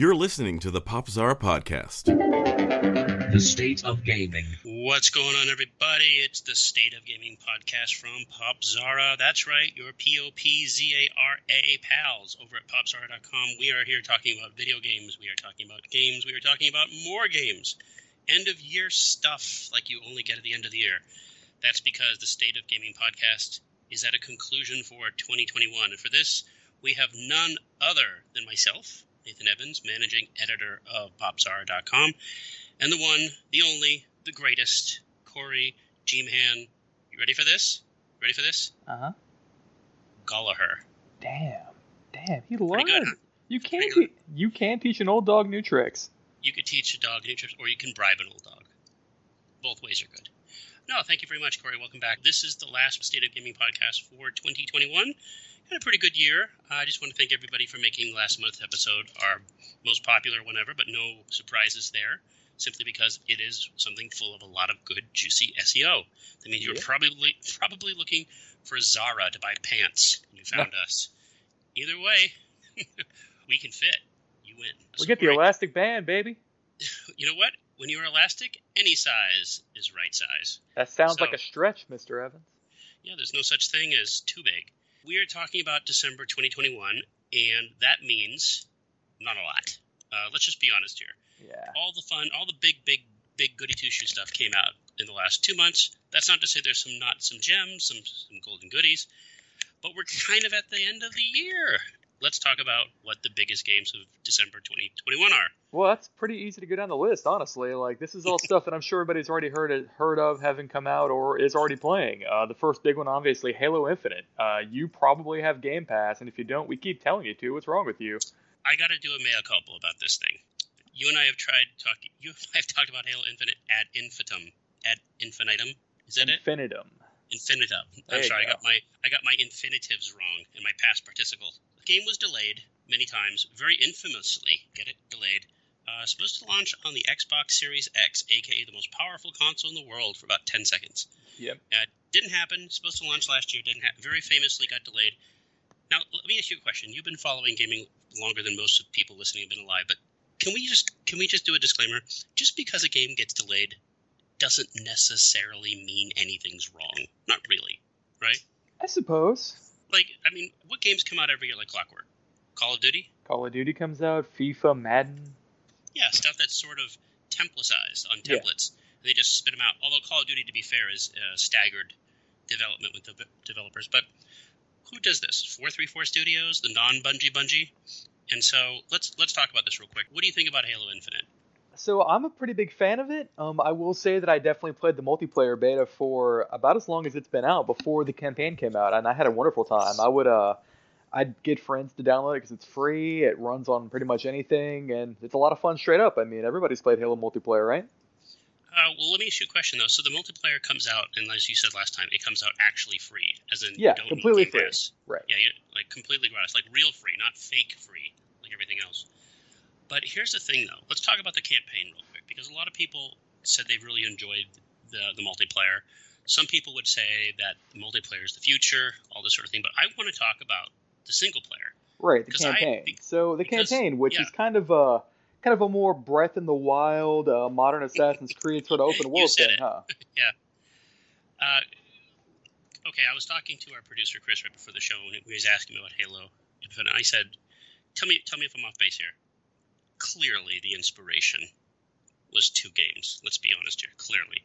You're listening to the Pop Popzara podcast. The State of Gaming. What's going on, everybody? It's the State of Gaming podcast from Popzara. That's right, your P O P Z A R A pals over at popzara.com. We are here talking about video games. We are talking about games. We are talking about more games. End of year stuff like you only get at the end of the year. That's because the State of Gaming podcast is at a conclusion for 2021. And for this, we have none other than myself, Nathan Evans, managing editor of popzara.com, and the one, the only, the greatest, Corey Man. You ready for this? Ready for this? Uh huh. Gallagher. Damn. Damn. He learned. good, huh? You can't. Te- you can't teach an old dog new tricks. You could teach a dog new tricks, or you can bribe an old dog. Both ways are good. No, thank you very much, Corey. Welcome back. This is the last State of Gaming podcast for 2021. Had a pretty good year. I just want to thank everybody for making last month's episode our most popular one ever, but no surprises there, simply because it is something full of a lot of good, juicy SEO. That means you're probably probably looking for Zara to buy pants, and you found us. Either way, we can fit. You win. We So, get the elastic band, baby. you know what? When you're elastic, any size is right size. That sounds So- like a stretch, Mister Evans. Yeah, there's no such thing as too big. We are talking about December 2021, and that means not a lot. Uh, let's just be honest here. Yeah. All the fun, all the big, big, big goody two shoe stuff came out in the last two months. That's not to say there's some not some gems, some some golden goodies, but we're kind of at the end of the year. Let's talk about what the biggest games of December 2021 are. Well, that's pretty easy to go down the list, honestly. Like this is all stuff that I'm sure everybody's already heard heard of, having come out, or is already playing. Uh, the first big one, obviously, Halo Infinite. Uh, you probably have Game Pass, and if you don't, we keep telling you to. What's wrong with you? I got to do a mea culpa about this thing. You and I have tried talking. You and I have talked about Halo Infinite ad infinitum. Ad infinitum. Is that it? Infinitum. Infinitum. I'm sorry. I got my I got my infinitives wrong in my past participle. The game was delayed many times, very infamously. Get it? Delayed. Uh, supposed to launch on the Xbox Series X, aka the most powerful console in the world, for about 10 seconds. Yep. Uh, didn't happen. Supposed to launch last year. Didn't happen. Very famously got delayed. Now, let me ask you a question. You've been following gaming longer than most of people listening have been alive, but can we just can we just do a disclaimer? Just because a game gets delayed doesn't necessarily mean anything's wrong. Not really, right? I suppose. Like, I mean, what games come out every year like clockwork? Call of Duty? Call of Duty comes out. FIFA, Madden. Yeah, stuff that's sort of templatized on Yeah. templates. They just spit them out. Although Call of Duty, to be fair, is uh, staggered development with the developers. But who does this? Four three four Studios, the non Bungie Bungie. And so let's let's talk about this real quick. What do you think about Halo Infinite? So I'm a pretty big fan of it. Um, I will say that I definitely played the multiplayer beta for about as long as it's been out before the campaign came out, and I had a wonderful time. I would uh, I'd get friends to download it because it's free. It runs on pretty much anything, and it's a lot of fun straight up. I mean, everybody's played Halo multiplayer, right? Uh, well, let me ask you a question though. So the multiplayer comes out, and as you said last time, it comes out actually free, as in Yeah, completely free. Pass. Right. Yeah, you, like completely gratis, like real free, not fake free, like everything else. But here's the thing, though. Let's talk about the campaign real quick, because a lot of people said they've really enjoyed the the multiplayer. Some people would say that multiplayer is the future, all this sort of thing. But I want to talk about the single player. Right, the 'Cause I- campaign. be- so the because- campaign, which yeah. is kind of a kind of a more Breath of the Wild, uh, modern Assassin's Creed sort of open world thing, it. huh? Uh, okay, I was talking to our producer Chris right before the show, and he was asking me about Halo Infinite. I said, "Tell me, tell me if I'm off base here." Clearly, the inspiration was two games. Let's be honest here. Clearly,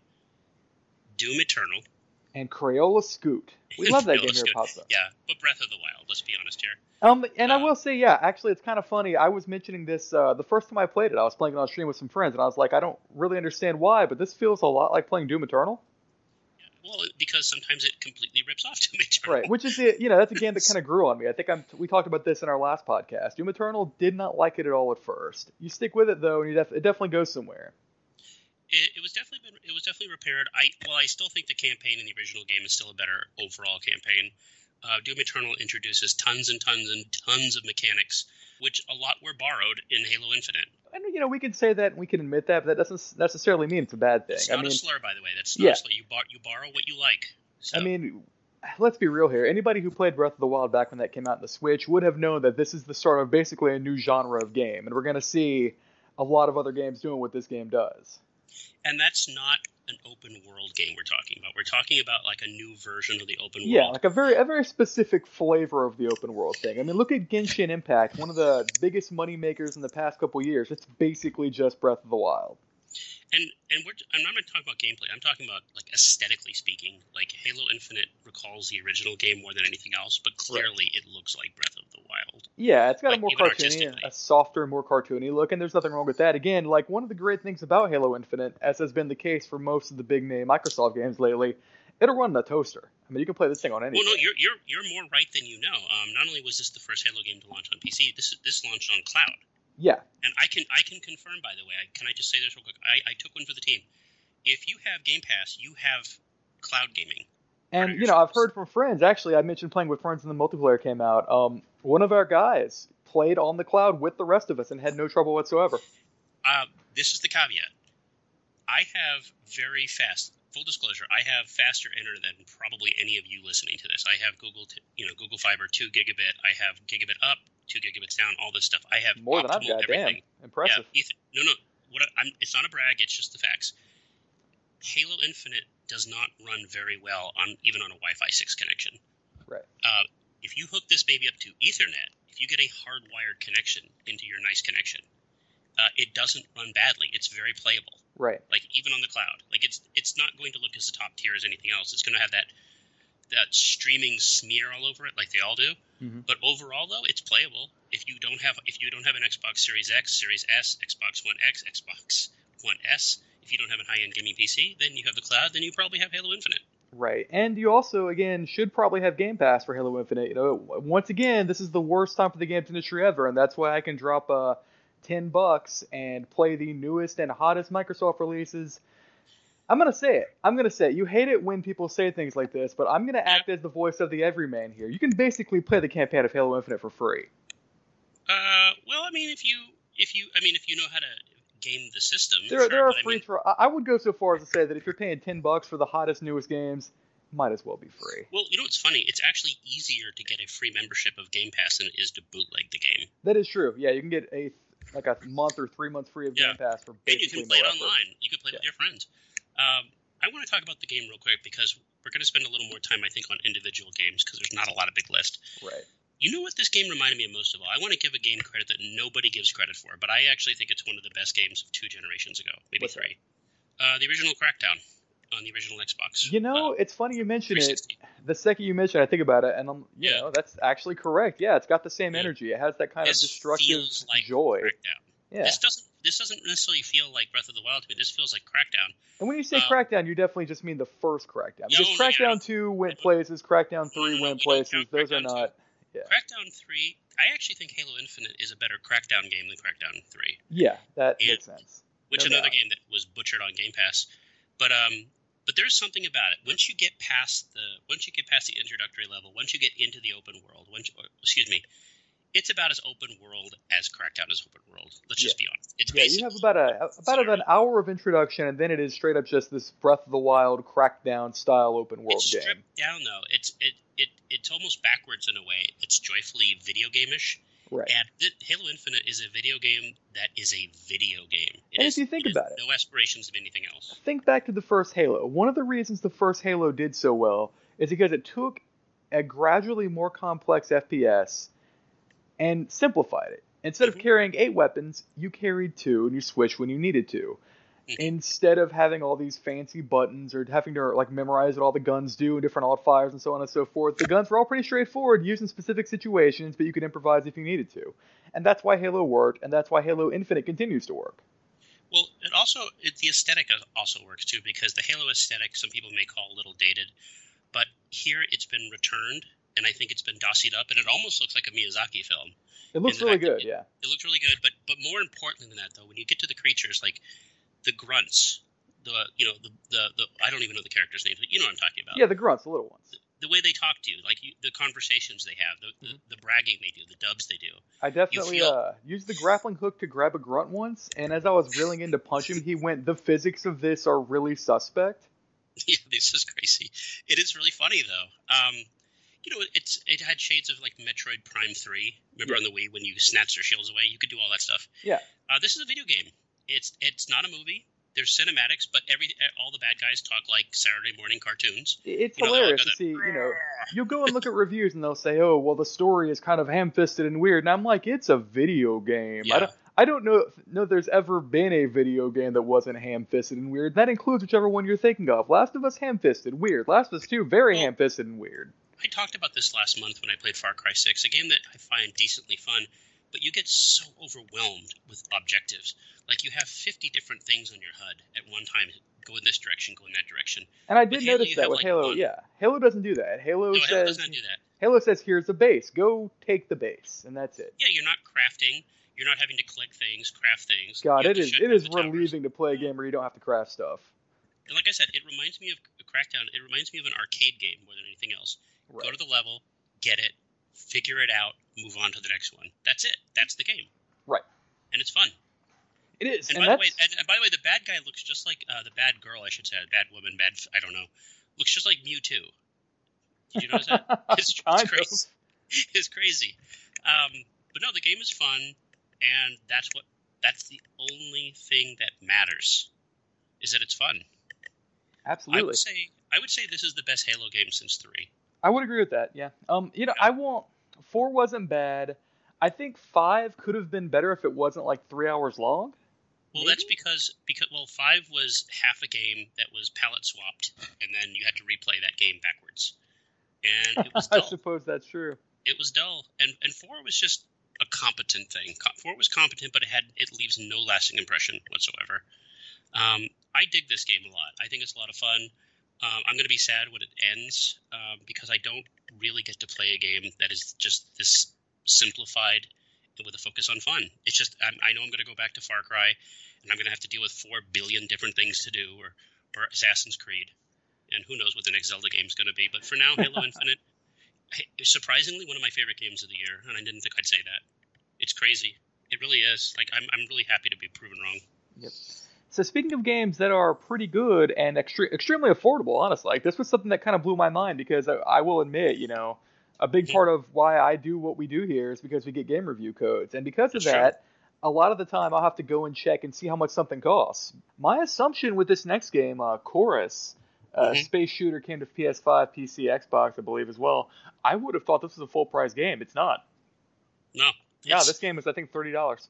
Doom Eternal. And Crayola Scoot. We love that game here, Scoot. at Pop Up. Yeah, but Breath of the Wild. Let's be honest here. Um, and I Uh, will say, yeah, actually, it's kind of funny. I was mentioning this uh, the first time I played it. I was playing it on stream with some friends, and I was like, I don't really understand why, but this feels a lot like playing Doom Eternal. Well, because sometimes it completely rips off Doom Eternal. Right, which is it. You know, that's a game that kind of grew on me. I think I'm. We talked about this in our last podcast. Doom Eternal did not like it at all at first. You stick with it though, and you def- it definitely goes somewhere. It, it was definitely been, it was definitely repaired. I well, I still think the campaign in the original game is still a better overall campaign. Uh, Doom Eternal introduces tons and tons and tons of mechanics, which a lot were borrowed in Halo Infinite. And you know, we can say that, and we can admit that, but that doesn't necessarily mean it's a bad thing. It's I not mean, a slur, by the way. That's not Yeah. a slur. You, bar, you borrow what you like. So, I mean, let's be real here. Anybody who played Breath of the Wild back when that came out in the Switch would have known that this is the start of basically a new genre of game, and we're going to see a lot of other games doing what this game does. And that's not an open world game we're talking about. We're talking about like a new version of the open world. Yeah, like a very a very specific flavor of the open world thing. I mean, look at Genshin Impact, one of the biggest money makers in the past couple years. It's basically just Breath of the Wild. And and we're I'm not talking about gameplay. I'm talking about like aesthetically speaking. Like Halo Infinite recalls the original game more than anything else, but clearly it looks like Breath of the Wild. Yeah, it's got Like, a more cartoony, a softer, more cartoony look, and there's nothing wrong with that. Again, like one of the great things about Halo Infinite, as has been the case for most of the big name Microsoft games lately, it'll run the toaster. I mean, you can play this thing on anything. Well, no, you're you're you're more right than you know. Um, not only was this the first Halo game to launch on PC, this this launched on cloud. Yeah, And I can I can confirm, by the way, I, can I just say this real quick? I, I took one for the team. If you have Game Pass, you have cloud gaming. and you know, I've heard from friends. Actually, I mentioned playing with friends when the multiplayer came out. Um, one of our guys played on the cloud with the rest of us and had no trouble whatsoever. Uh, this is the caveat. I have very fast. Full disclosure, I have faster internet than probably any of you listening to this. I have Google, t- you know, Google Fiber, two gigabit. I have gigabit up, two gigabits down, all this stuff. I have More than I've got. Damn, everything. impressive. Yeah, Ethan, no, no. What I, I'm, it's not a brag. It's just the facts. Halo Infinite does not run very well on even on a Wi-Fi six connection. Right. Uh, if you hook this baby up to Ethernet, if you get a hardwired connection into your nice connection, uh, it doesn't run badly. It's very playable. Right. Like even on the cloud, like it's it's not going to look as top tier as anything else. It's going to have that that streaming smear all over it, like they all do. Mhm. But overall, though, it's playable. If you don't have if you don't have an Xbox Series X, Series S, Xbox One X, Xbox One S, if you don't have a high end gaming PC, then you have the cloud. Then you probably have Halo Infinite. Right. And you also, again, should probably have Game Pass for Halo Infinite. You know, once again, this is the worst time for the games industry ever, and that's why I can drop uh, 10 bucks and play the newest and hottest Microsoft releases. I'm going to say it. I'm going to say it. You hate it when people say things like this, but I'm going to act as the voice of the everyman here. You can basically play the campaign of Halo Infinite for free. Uh, well, I mean, if you if you I mean, if you know how to game the system, There, sure, there are but I free mean, trial. I would go so far as to say that if you're paying 10 bucks for the hottest, newest games, might as well be free. Well, you know what's funny? It's actually easier to get a free membership of Game Pass than it is to bootleg the game. That is true. Yeah, you can get a like a month or three months free of Yeah. Game Pass for And you can play it effort. online. You can play it with your friends. Um, I want to talk about the game real quick because we're going to spend a little more time, I think, on individual games because there's not a lot of big list. Right. You know what this game reminded me of most of all? I want to give a game credit that nobody gives credit for, but I actually think it's one of the best games of two generations ago, maybe What's three. Uh, the original Crackdown on the original Xbox. You know, Uh, it's funny you mention it. The second you mention, it, I think about it, and I'm, you Yeah. know, that's actually correct. Yeah, it's got the same Yeah. energy. It has that kind of This destructive feels like joy. Crackdown. Yeah. This doesn't. This doesn't necessarily feel like Breath of the Wild to me. This feels like Crackdown. And when you say uh, Crackdown, you definitely just mean the first Crackdown. Yeah, Because yeah. Crackdown 2 went places, Crackdown 3 No, no, no, went places. Those are not. Crackdown three. I actually think Halo Infinite is a better Crackdown game than Crackdown three, Yeah, that Yeah. makes sense. which No another doubt. game that was butchered on Game Pass. But um, but there's something about it. Once you get past the once you get past the introductory level, once you get into the open world, once you, or, excuse me, it's about as open world as Crackdown is open world. Let's just be honest. It's Yeah, you have about a about an hour of introduction, and then it is straight up just this Breath of the Wild Crackdown style open world it's game. stripped down though. It's it, it it's almost backwards in a way. It's joyfully video game-ish. Right. And th- Halo Infinite is a video game that is a video game. It And if you think it is about it- no aspirations of anything else. think back to the first Halo. One of the reasons the first Halo did so well is because it took a gradually more complex FPS and simplified it. Instead of Mhm. carrying eight weapons, you carried two and you switched when you needed to. Instead of having all these fancy buttons or having to like memorize what all the guns do and different alt fires and so on and so forth, the guns were all pretty straightforward, used in specific situations, but you could improvise if you needed to. And that's why Halo worked, and that's why Halo Infinite continues to work. Well, it also it, the aesthetic also works too because the Halo aesthetic some people may call a little dated, but here it's been returned and I think it's been dossied up and it almost looks like a Miyazaki film. It looks really good, it- yeah. It looks really good, but but more importantly than that though, when you get to the creatures like the grunts, the you know the the, the I don't even know the characters' names, but you know what I'm talking about. Yeah, the grunts, the little ones. The way they talk to you, like you, the conversations they have, the, Mm-hmm. the the bragging they do, the dubs they do. I definitely feel- uh, used the grappling hook to grab a grunt once, and as I was reeling in to punch him, he went, "The physics of this are really suspect." Yeah, this is crazy. It is really funny though. Um, you know, it's it had shades of like Metroid Prime Three. Remember Yeah. on the Wii when you snatched their shields away? You could do all that stuff. Yeah. Uh, this is a video game. It's it's not a movie. There's cinematics, but every all the bad guys talk like Saturday morning cartoons. It's You know, hilarious to see. You know, you'll go and look at reviews and they'll say, "Oh, well, the story is kind of ham-fisted and weird." And I'm like, "It's a video game. I don't, I don't know if know there's ever been a video game that wasn't ham-fisted and weird. That includes whichever one you're thinking of. Last of Us, ham-fisted, weird. Last of Us Two, very Well- ham-fisted and weird. I talked about this last month when I played Far Cry 6, a game that I find decently fun, but you get so overwhelmed with objectives. Like you have 50 different things on your HUD at one time. Go in this direction, go in that direction. And I did Halo, notice that with like, Halo. one. Yeah, Halo doesn't do that. Halo No, Halo says does not do that. Halo says here's the base. Go take the base, and that's it. Yeah, you're not crafting. You're not having to click things, craft things. God, it is it is relieving to play a game where you don't have to craft stuff. And like I said, it reminds me of a Crackdown. It reminds me of an arcade game more than anything else. Go to the level, get it, figure it out, move on to the next one. That's it. That's the game. Right. And it's fun. It is, And, and, by the way, and, and by the way, the bad guy looks just like uh, the bad girl, I should say, bad woman, bad I don't know, looks just like Mewtwo. Did you notice that? It's, it's crazy. it's crazy. Um, but no, the game is fun, and that's what that's the only thing that matters is that it's fun. I Absolutely. would say I would say this is the best Halo game since three. I would agree with that. Yeah. Um. You know, I won't. Four wasn't bad. I think five could have been better if it wasn't like three hours long. Well, Maybe? that's because because well, five was half a game that was palette swapped, and then you had to replay that game backwards, and it was I suppose that's true. it was dull, and and four was just a competent thing. Four was competent, but it had it leaves no lasting impression whatsoever. Um, I dig this game a lot. I think it's a lot of fun. Um, I'm going to be sad when it ends um, because I don't really get to play a game that is just this simplified and with a focus on fun. It's just I'm, I know I'm going to go back to Far Cry, and I'm going to have to deal with four billion different things to do, or or Assassin's Creed, and who knows what the next Zelda game is going to be. But for now, Halo Infinite, hey, surprisingly one of my favorite games of the year, and I didn't think I'd say that. It's crazy. It really is. Like I'm, I'm really happy to be proven wrong. So speaking of games that are pretty good and extre- extremely affordable, honestly, like this was something that kind of blew my mind because I, I will admit, you know, a big part of why I do what we do here is because we get game review codes, and because of That's true. that, a lot of the time I'll have to go and check and see how much something costs. My assumption with this next game, uh, Chorus, uh, Mhm. space shooter, came to PS5, PC, Xbox, I believe as well. I would have thought this was a full price game. It's not. No. Yeah, this game is I think thirty dollars.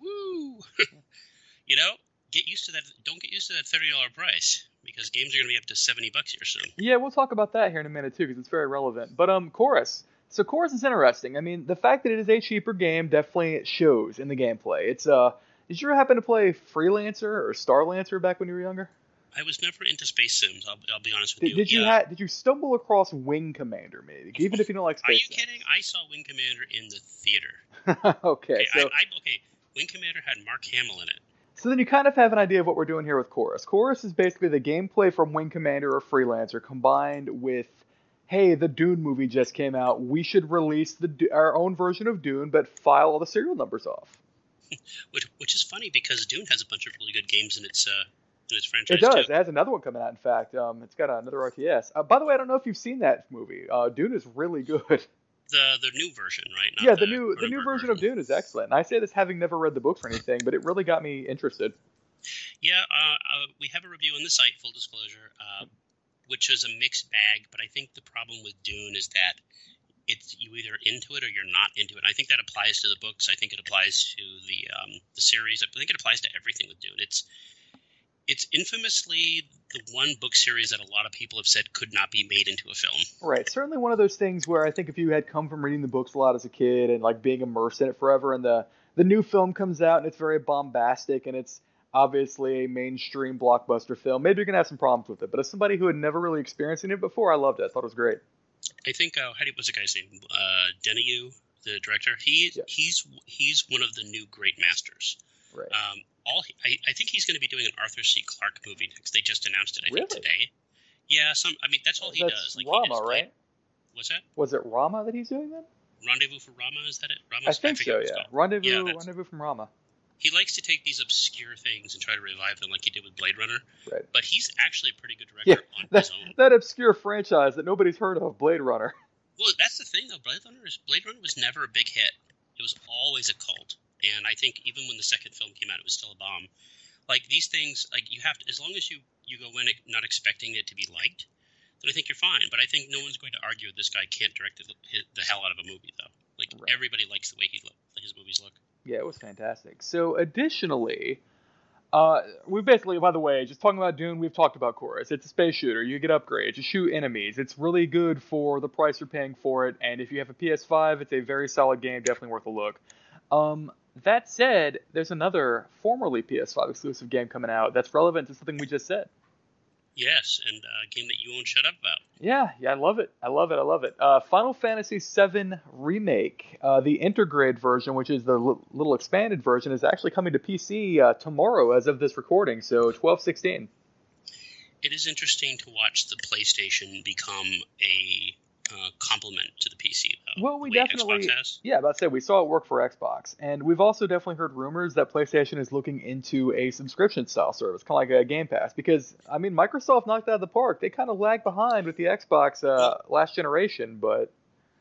Woo! you know, get used to that. Don't get used to that thirty dollar price because games are going to be up to seventy bucks here soon. Yeah, we'll talk about that here in a minute too, because it's very relevant. But um, chorus. So chorus is interesting. I mean, the fact that it is a cheaper game definitely shows in the gameplay. It's uh, did you ever happen to play Freelancer or Starlancer back when you were younger? I was never into space sims. I'll, I'll be honest with Did, you. did you Yeah. ha- did you stumble across Wing Commander maybe? Even if you don't like space. Are you space. kidding? I saw Wing Commander in the theater. okay, Okay, so I, I, okay. Wing Commander had Mark Hamill in it. So then you kind of have an idea of what we're doing here with Chorus. Chorus is basically the gameplay from Wing Commander or Freelancer combined with, hey, the Dune movie just came out. We should release the our own version of Dune, but file all the serial numbers off. Which, which is funny because Dune has a bunch of really good games in its uh, in its franchise It does. too. It has another one coming out. In fact, um, it's got another RTS. Uh, by the way, I don't know if you've seen that movie. Uh, Dune is really good. The the new version, right? Not yeah, the new the new Cronenberg version of Dune is excellent. And I say this having never read the books or anything, but it really got me interested. Yeah, uh, uh, we have a review on the site, full disclosure, uh, which is a mixed bag. But I think the problem with Dune is that it's you either into it or you're not into it. And I think that applies to the books. I think it applies to the um, the series. I think it applies to everything with Dune. It's it's infamously the one book series that a lot of people have said could not be made into a film. Right. Certainly one of those things where I think if you had come from reading the books a lot as a kid and like being immersed in it forever, and the the new film comes out and it's very bombastic and it's obviously a mainstream blockbuster film, maybe you're gonna have some problems with it. But as somebody who had never really experienced it before, I loved it. I thought it was great. I think uh, how do you, what's the guy's name? Uh, Denyu, the director. He Yeah. he's he's one of the new great masters. Right. Um, all I, I think he's going to be doing an Arthur C. Clarke movie next. They just announced it. I think Really? today. Yeah, some. I mean, that's all he That's does. Like Rama, just right? What's that? Was it Rama that he's doing then? Rendezvous for Rama? Is that it? Rama? I think so. Yeah. Rendezvous. Yeah, Rendezvous from Rama. he likes to take these obscure things and try to revive them, like he did with Blade Runner. Right. But he's actually a pretty good director on That, his own. that obscure franchise that nobody's heard of, Blade Runner. Well, that's the thing though. Blade Runner is Blade Runner was never a big hit. It was always a cult, and I think even when the second film came out, it was still a bomb. Like these things, like you have to, as long as you you go in not expecting it to be liked, then I think you're fine. But I think no one's going to argue this guy can't direct the, the hell out of a movie though. Like Right. everybody likes the way he look, his movies look. Yeah, it was fantastic. So, additionally, uh, we basically, by the way, just talking about Dune, we've talked about Chorus. It's a space shooter. You get upgrades. You shoot enemies. It's really good for the price you're paying for it. And if you have a PS5, it's a very solid game. Definitely worth a look. Um, that said, there's another formerly PS5 exclusive game coming out that's relevant to something we just said. Yes, and uh, a game that you won't shut up about. Yeah, yeah, I love it. I love it. I love it. Uh, Final Fantasy VII Remake, uh, the Intergrade version, which is the l- little expanded version, is actually coming to PC uh, tomorrow as of this recording. So twelve sixteen. It is interesting to watch the PlayStation become a uh, complement to the PC, though. Well, we definitely- Yeah, about to say we saw it work for Xbox, and we've also definitely heard rumors that PlayStation is looking into a subscription style service, kind of like a Game Pass. Because I mean, Microsoft knocked out of the park. They kind of lagged behind with the Xbox uh, last generation, but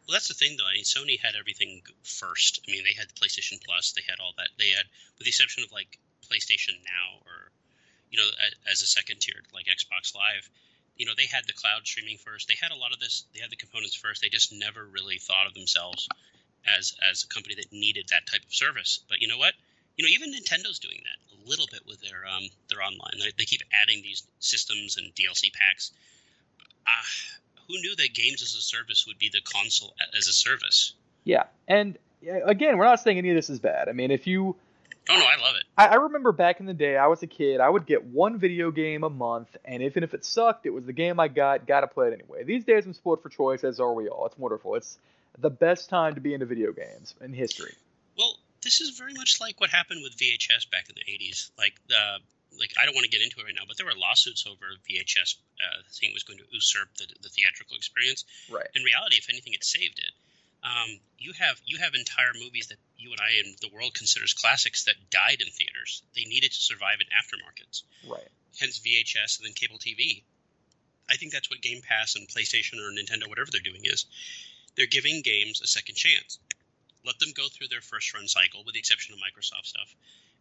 Well, that's the thing, though. I mean, Sony had everything first. I mean, they had PlayStation Plus, they had all that. They had, with the exception of like PlayStation Now or, you know, as a second tier, like Xbox Live. You know, they had the cloud streaming first. They had a lot of this. They had the components first. They just never really thought of themselves as as a company that needed that type of service. But you know what? You know, even Nintendo's doing that a little bit with their um their online. They, they keep adding these systems and DLC packs. Ah, who knew that games as a service would be the console as a service? yeah. And again, we're not saying any of this is bad. I mean, if you Oh no, I love it. I, I remember back in the day, I was a kid. I would get one video game a month, and even if it sucked, it was the game I got. Got to play it anyway. These days, I'm spoiled for choice, as are we all. It's wonderful. It's the best time to be into video games in history. Well, this is very much like what happened with VHS back in the '80s. Like the like I don't want to get into it right now, but there were lawsuits over VHS uh, saying it was going to usurp the, the theatrical experience. Right. In reality, if anything, it saved it. Um, you have you have entire movies that you and I and the world considers classics that died in theaters. They needed to survive in aftermarkets. Right. hence VHS and then cable TV. I think that's what Game Pass and PlayStation or Nintendo, whatever they're doing, is. They're giving games a second chance. Let them go through their first run cycle, with the exception of Microsoft stuff,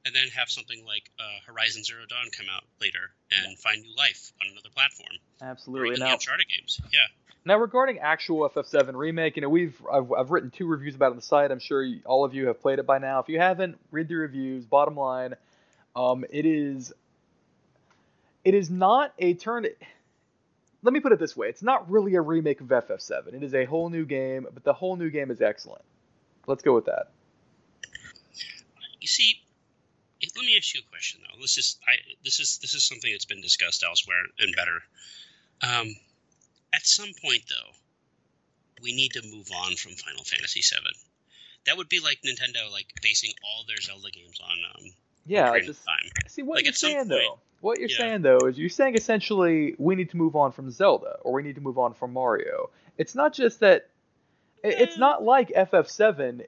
and then have something like uh, Horizon Zero Dawn come out later and find new life on another platform. Or Absolutely. even Now, Uncharted games. Yeah. now regarding actual FF7 remake, you know, we've I've, I've written two reviews about it on the site. I'm sure you, all of you have played it by now. If you haven't, read the reviews. Bottom line, um, it is it is not a turn. Let me put it this way: it's not really a remake of FF7. It is a whole new game, but the whole new game is excellent. Let's go with that. You see, let me ask you a question though. This is I this is this is something that's been discussed elsewhere and better. Um, at some point though, we need to move on from Final Fantasy VII. That would be like Nintendo like basing all their Zelda games on um, Yeah, of just Time. see what Like, you're saying point- though. What you're Yeah. saying though is you're saying essentially we need to move on from Zelda or we need to move on from Mario. It's not just that. It's not like FF7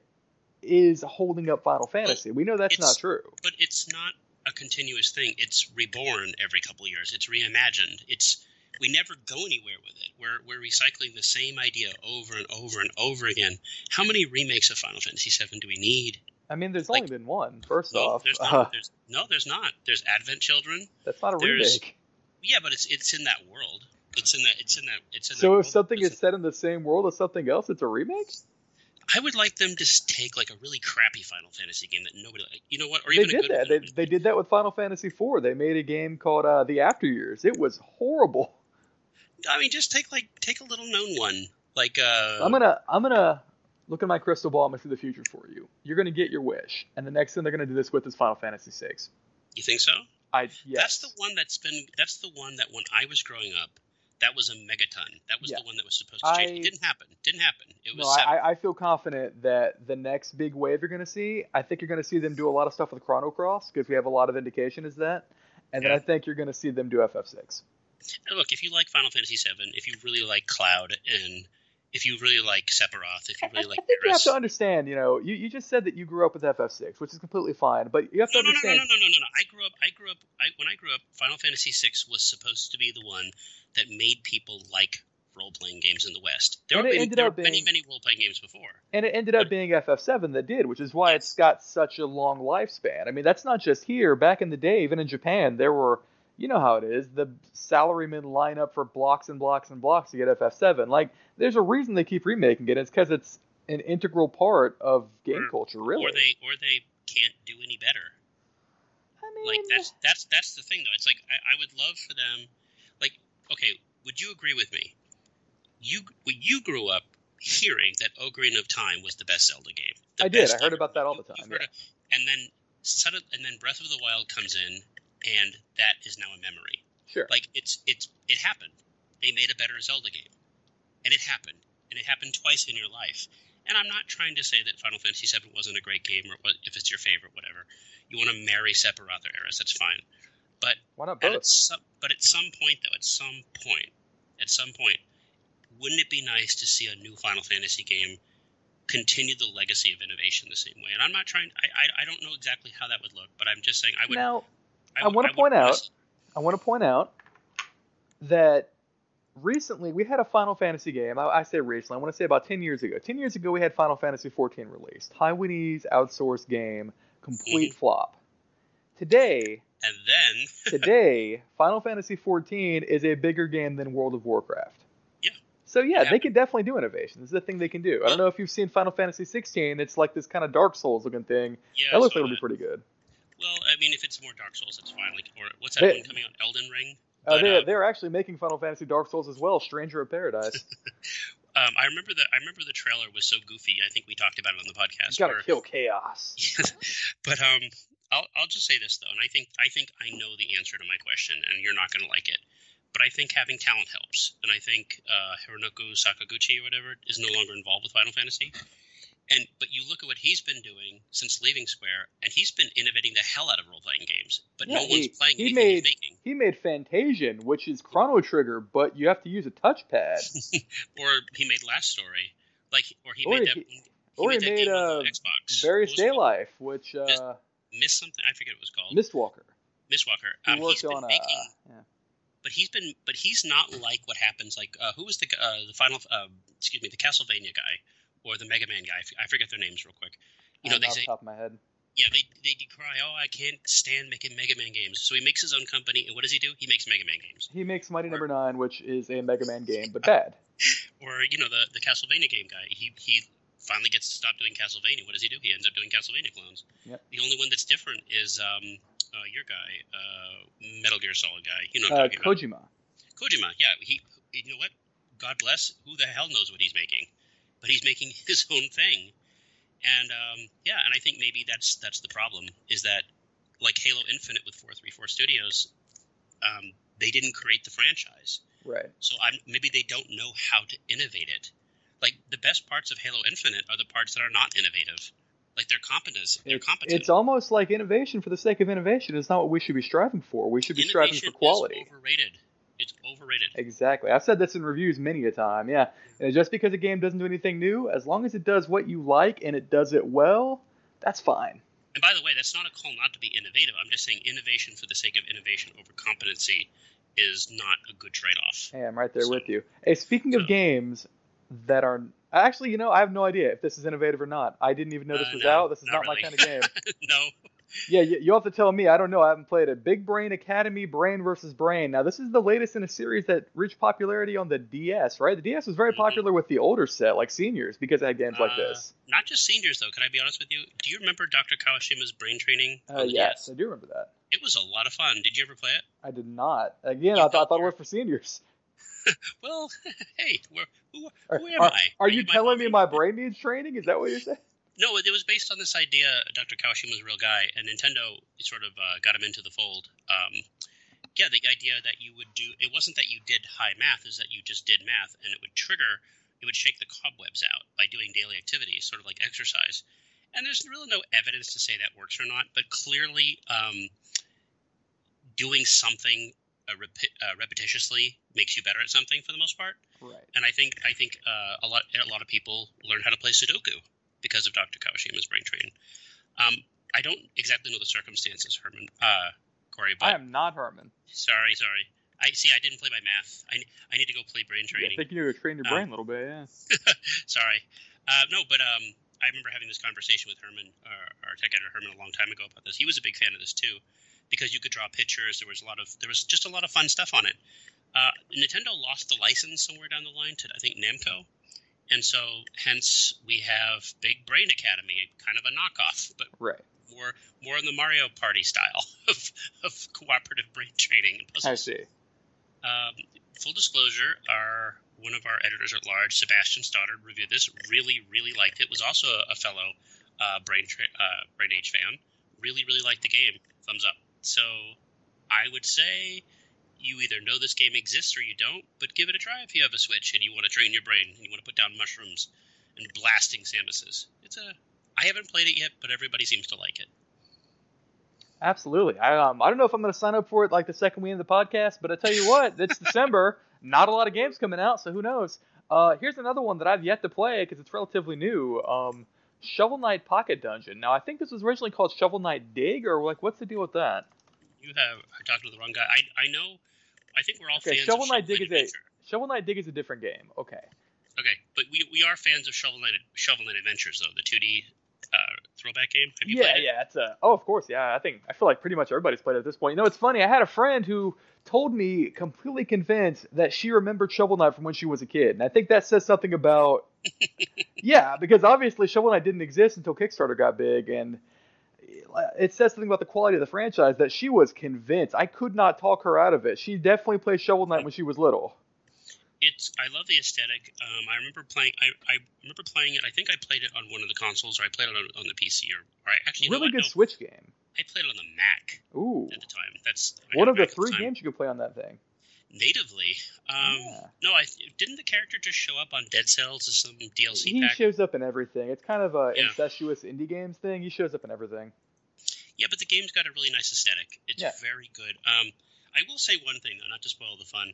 is holding up Final Fantasy. We know that's not true. But it's not a continuous thing. It's reborn every couple of years. It's reimagined. It's we never go anywhere with it. We're we're recycling the same idea over and over and over again. How many remakes of Final Fantasy VII do we need? I mean, there's like- only been one. First No, off, there's not. Uh, There's no, there's not. There's Advent Children. that's not a there's- remake. Yeah, but it's it's in that world. It's in that. It's in that. It's in that So world. if something is set in the same world as something else, it's a remake. I would like them to take like a really crappy Final Fantasy game that nobody like. You know what? Or They even a did good that. They, they did that with Final Fantasy IV. They made a game called uh, The After Years. It was horrible. I mean, just take like take a little known one. Like uh, I'm gonna I'm gonna look at my crystal ball. I'm gonna see the future for you. You're gonna get your wish, and the next thing they're gonna do this with is Final Fantasy VI. You think so? I yes. That's the one that's been. That's the one that when I was growing up, that was a megaton. That was Yeah. the one that was supposed to change. I- It didn't happen. Didn't happen. It was. No. I, I feel confident that the next big wave you're going to see, I think you're going to see them do a lot of stuff with Chrono Cross because we have a lot of indication is that, and then I think you're going to see them do FF6. Look, if you like Final Fantasy VII, if you really like Cloud, and if you really like Sephiroth, if you I, really like I think you have to understand. You know, you, you just said that you grew up with FF6, which is completely fine, but you have to no, no, no, no, no, no, no, no. I grew up. I grew up. I, when I grew up, Final Fantasy VI was supposed to be the one that made people like role-playing games in the West. There And were, been, there were many, being- many role-playing games before. And it ended up being FF7 that did, which is why it's got such a long lifespan. I mean, that's not just here. Back in the day, even in Japan, there were, you know how it is, the salarymen line up for blocks and blocks and blocks to get FF7. Like, there's a reason they keep remaking it. It's because it's an integral part of game Or- culture, really. Or they, or they can't do any better. I mean, Like that's that's that's the thing though. It's like I, I would love for them. Like, okay, would you agree with me? You when you grew up hearing that Ocarina of Time was the best Zelda game. the I did. I heard ever. about that all the time, heard of- and then sudden, and then Breath of the Wild comes in, and that is now a memory. sure. Like it's it's it happened. They made a better Zelda game, and it happened, and it happened twice in your life. And I'm not trying to say that Final Fantasy VII wasn't a great game, or if it's your favorite, whatever. You want to marry Sephiroth or Aeris, that's fine. But Why not at some, but at some point, though, at some point, at some point, wouldn't it be nice to see a new Final Fantasy game continue the legacy of innovation the same way? And I'm not trying. I I, I don't know exactly how that would look, but I'm just saying I would. Now, I would- wanna point out- I want to point out that recently we had a Final Fantasy game. I, I say recently, I want to say about 10 years ago. 10 years ago, we had Final Fantasy 14 released. Taiwanese outsourced game, complete mm-hmm. flop. Today, And then today, Final Fantasy 14 is a bigger game than World of Warcraft. Yeah. So yeah, they can definitely do innovation. This is the thing they can do. I don't know if you've seen Final Fantasy 16. It's like this kind of Dark Souls looking thing. yeah, That looks like it'll be pretty good. Well, I mean, if it's more Dark Souls, it's fine. Like, or what's that They- one coming out? Elden Ring. Uh, But, they, uh, they're actually making Final Fantasy Dark Souls as well. Stranger of Paradise. Um, I remember the I remember the trailer was so goofy. I think we talked about it on the podcast. You gotta where- kill chaos. but um, I'll I'll just say this though, and I think I think I know the answer to my question, and you're not going to like it. But I think having talent helps, and I think uh, Hironobu Sakaguchi or whatever is no longer involved with Final Fantasy. And but you look at what he's been doing since leaving Square, and he's been innovating the hell out of role playing games, but no Yeah, one's he- playing he made-. He made Fantasian, which is Chrono Trigger, but you have to use a touchpad. Or he made Last Story, like or he Or made that. he- he or he that made game uh, Xbox. Various Day? Life, which uh, Miss something. I forget what it was called. Mistwalker. Mistwalker. He Um, he's worked been on uh, making, yeah. but he's been, but he's not like what happens. Like, uh, who was the uh, the final? Uh, excuse me, the Castlevania guy or the Mega Man guy. I forget their names real quick. You know, I'm they say, top of my head. yeah, they they decry. Oh, I can't stand making Mega Man games. So he makes his own company, and what does he do? He makes Mega Man games. He makes Mighty Number Nine, which is a Mega Man game, but bad. Or you know, the the Castlevania game guy. He he finally gets to stop doing Castlevania. What does he do? He ends up doing Castlevania clones. Yep. The only one that's different is um uh, your guy, uh, Metal Gear Solid guy. You know Uh, I'm talking about. Kojima. Kojima, yeah, he, you know what? God bless. Who the hell knows what he's making? But he's making his own thing, and um, yeah, and I think maybe that's that's the problem is that like Halo Infinite with 434 Studios, um, they didn't create the franchise, Right. so I'm, maybe they don't know how to innovate it. Like the best parts of Halo Infinite are the parts that are not innovative. Like they're competence. They're competent. it's almost like innovation for the sake of innovation is not what we should be striving for. We should be striving for quality. Is overrated. Overrated. Exactly. I've said this in reviews many a time. Yeah. And just because a game doesn't do anything new, as long as it does what you like and it does it well, that's fine. And by the way, that's not a call not to be innovative. I'm just saying innovation for the sake of innovation over competency is not a good trade-off. Hey, I'm right there So- with you. Hey, speaking of games that are actually, you know, I have no idea if this is innovative or not. I didn't even know this Uh, was no, out. This is not not, really. my kind of game. no, yeah, you, you have to tell me. I don't know. I haven't played it. Big Brain Academy, Brain versus Brain. Now, this is the latest in a series that reached popularity on the DS, right? The DS was very Mhm. popular with the older set, like seniors, because it had games like Uh, this. not just seniors though. Can I be honest with you? Do you remember Dr. Kawashima's brain training? Uh, yes, DS? I do remember that. It was a lot of fun. Did you ever play it? I did not. Again, You I thought, thought it was for seniors. Well, hey, where, who, Are, am are- I? are you my telling me my brain needs training? Is that what you're saying? No, it was based on this idea. Dr. Kawashima was a real guy, and Nintendo sort of uh, got him into the fold. Um, yeah, the idea that you would do it wasn't that you did high math, is that you just did math, and it would trigger, it would shake the cobwebs out by doing daily activities, sort of like exercise. And there's really no evidence to say that works or not, but clearly, um, doing something uh, repi- uh, repetitiously makes you better at something for the most part. Right. And I think I think uh, a lot a lot of people learn how to play Sudoku because of Dr. Kawashima's brain training. Um, I don't exactly know the circumstances, Herman, uh, Corey, but I am not Herman. sorry, sorry. I see. I didn't play my math. I, I need to go play brain Yeah, I think you need to train your Um, brain a little bit. Yeah. Sorry. Uh, no, but um, I remember having this conversation with Herman, uh, our tech editor Herman, a long time ago about this. He was a big fan of this too, because you could draw pictures. There was a lot of there was just a lot of fun stuff on it. Uh, Nintendo lost the license somewhere down the line to I think Namco, and so hence we have Big Brain Academy, kind of a knockoff, but Right. more more in the Mario Party style of, of cooperative brain training and puzzles. I see. Um, full disclosure, our one of our editors at large, Sebastian Stoddard, reviewed this. Really, really liked it. Was also a, a fellow uh, Brain tra- uh, Brain Age fan. Really, really liked the game. Thumbs up. So, I would say you either know this game exists or you don't. But give it a try if you have a Switch and you want to train your brain and you want to put down mushrooms and blasting Samuses. It's a. I haven't played it yet, but everybody seems to like it. Absolutely. I um I don't know if I'm going to sign up for it like the second we end the podcast, but I tell you what, it's December. Not a lot of games coming out, so who knows? Uh, here's another one that I've yet to play because it's relatively new. Um, Shovel Knight Pocket Dungeon. Now I think this was originally called Shovel Knight Dig, or like what's the deal with that? You have I talked to the wrong guy. I I know. I think we're all Okay, fans Shovel of Knight Shovel Dig is a Shovel Knight Dig is a different game. Okay. Okay, but we, we are fans of Shovel Knight Shovel Knight Adventures though the 2D uh, throwback game. Have you yeah, played it? yeah, it's a. Oh, of course, yeah. I think I feel like pretty much everybody's played it at this point. You know, it's funny. I had a friend who told me, completely convinced, that she remembered Shovel Knight from when she was a kid, and I think that says something about. yeah, because obviously Shovel Knight didn't exist until Kickstarter got big, and it says something about the quality of the franchise that she was convinced. I could not talk her out of it. She definitely played Shovel Knight when she was little. It's I love the aesthetic. Um, I remember playing. I, I remember playing it. I think I played it on one of the consoles, or I played it on, on the PC, or, or I actually really good No, Switch game. I played it on the Mac Ooh, at the time. That's one of the three time. games you could play on that thing. natively. Um, Yeah. No, I didn't the character just show up on Dead Cells as some DLC he pack. shows up in everything. It's kind of a Yeah. incestuous indie games thing. He shows up in everything. Yeah, but the game's got a really nice aesthetic. It's Yeah. very good. Um, I will say one thing though, not to spoil the fun.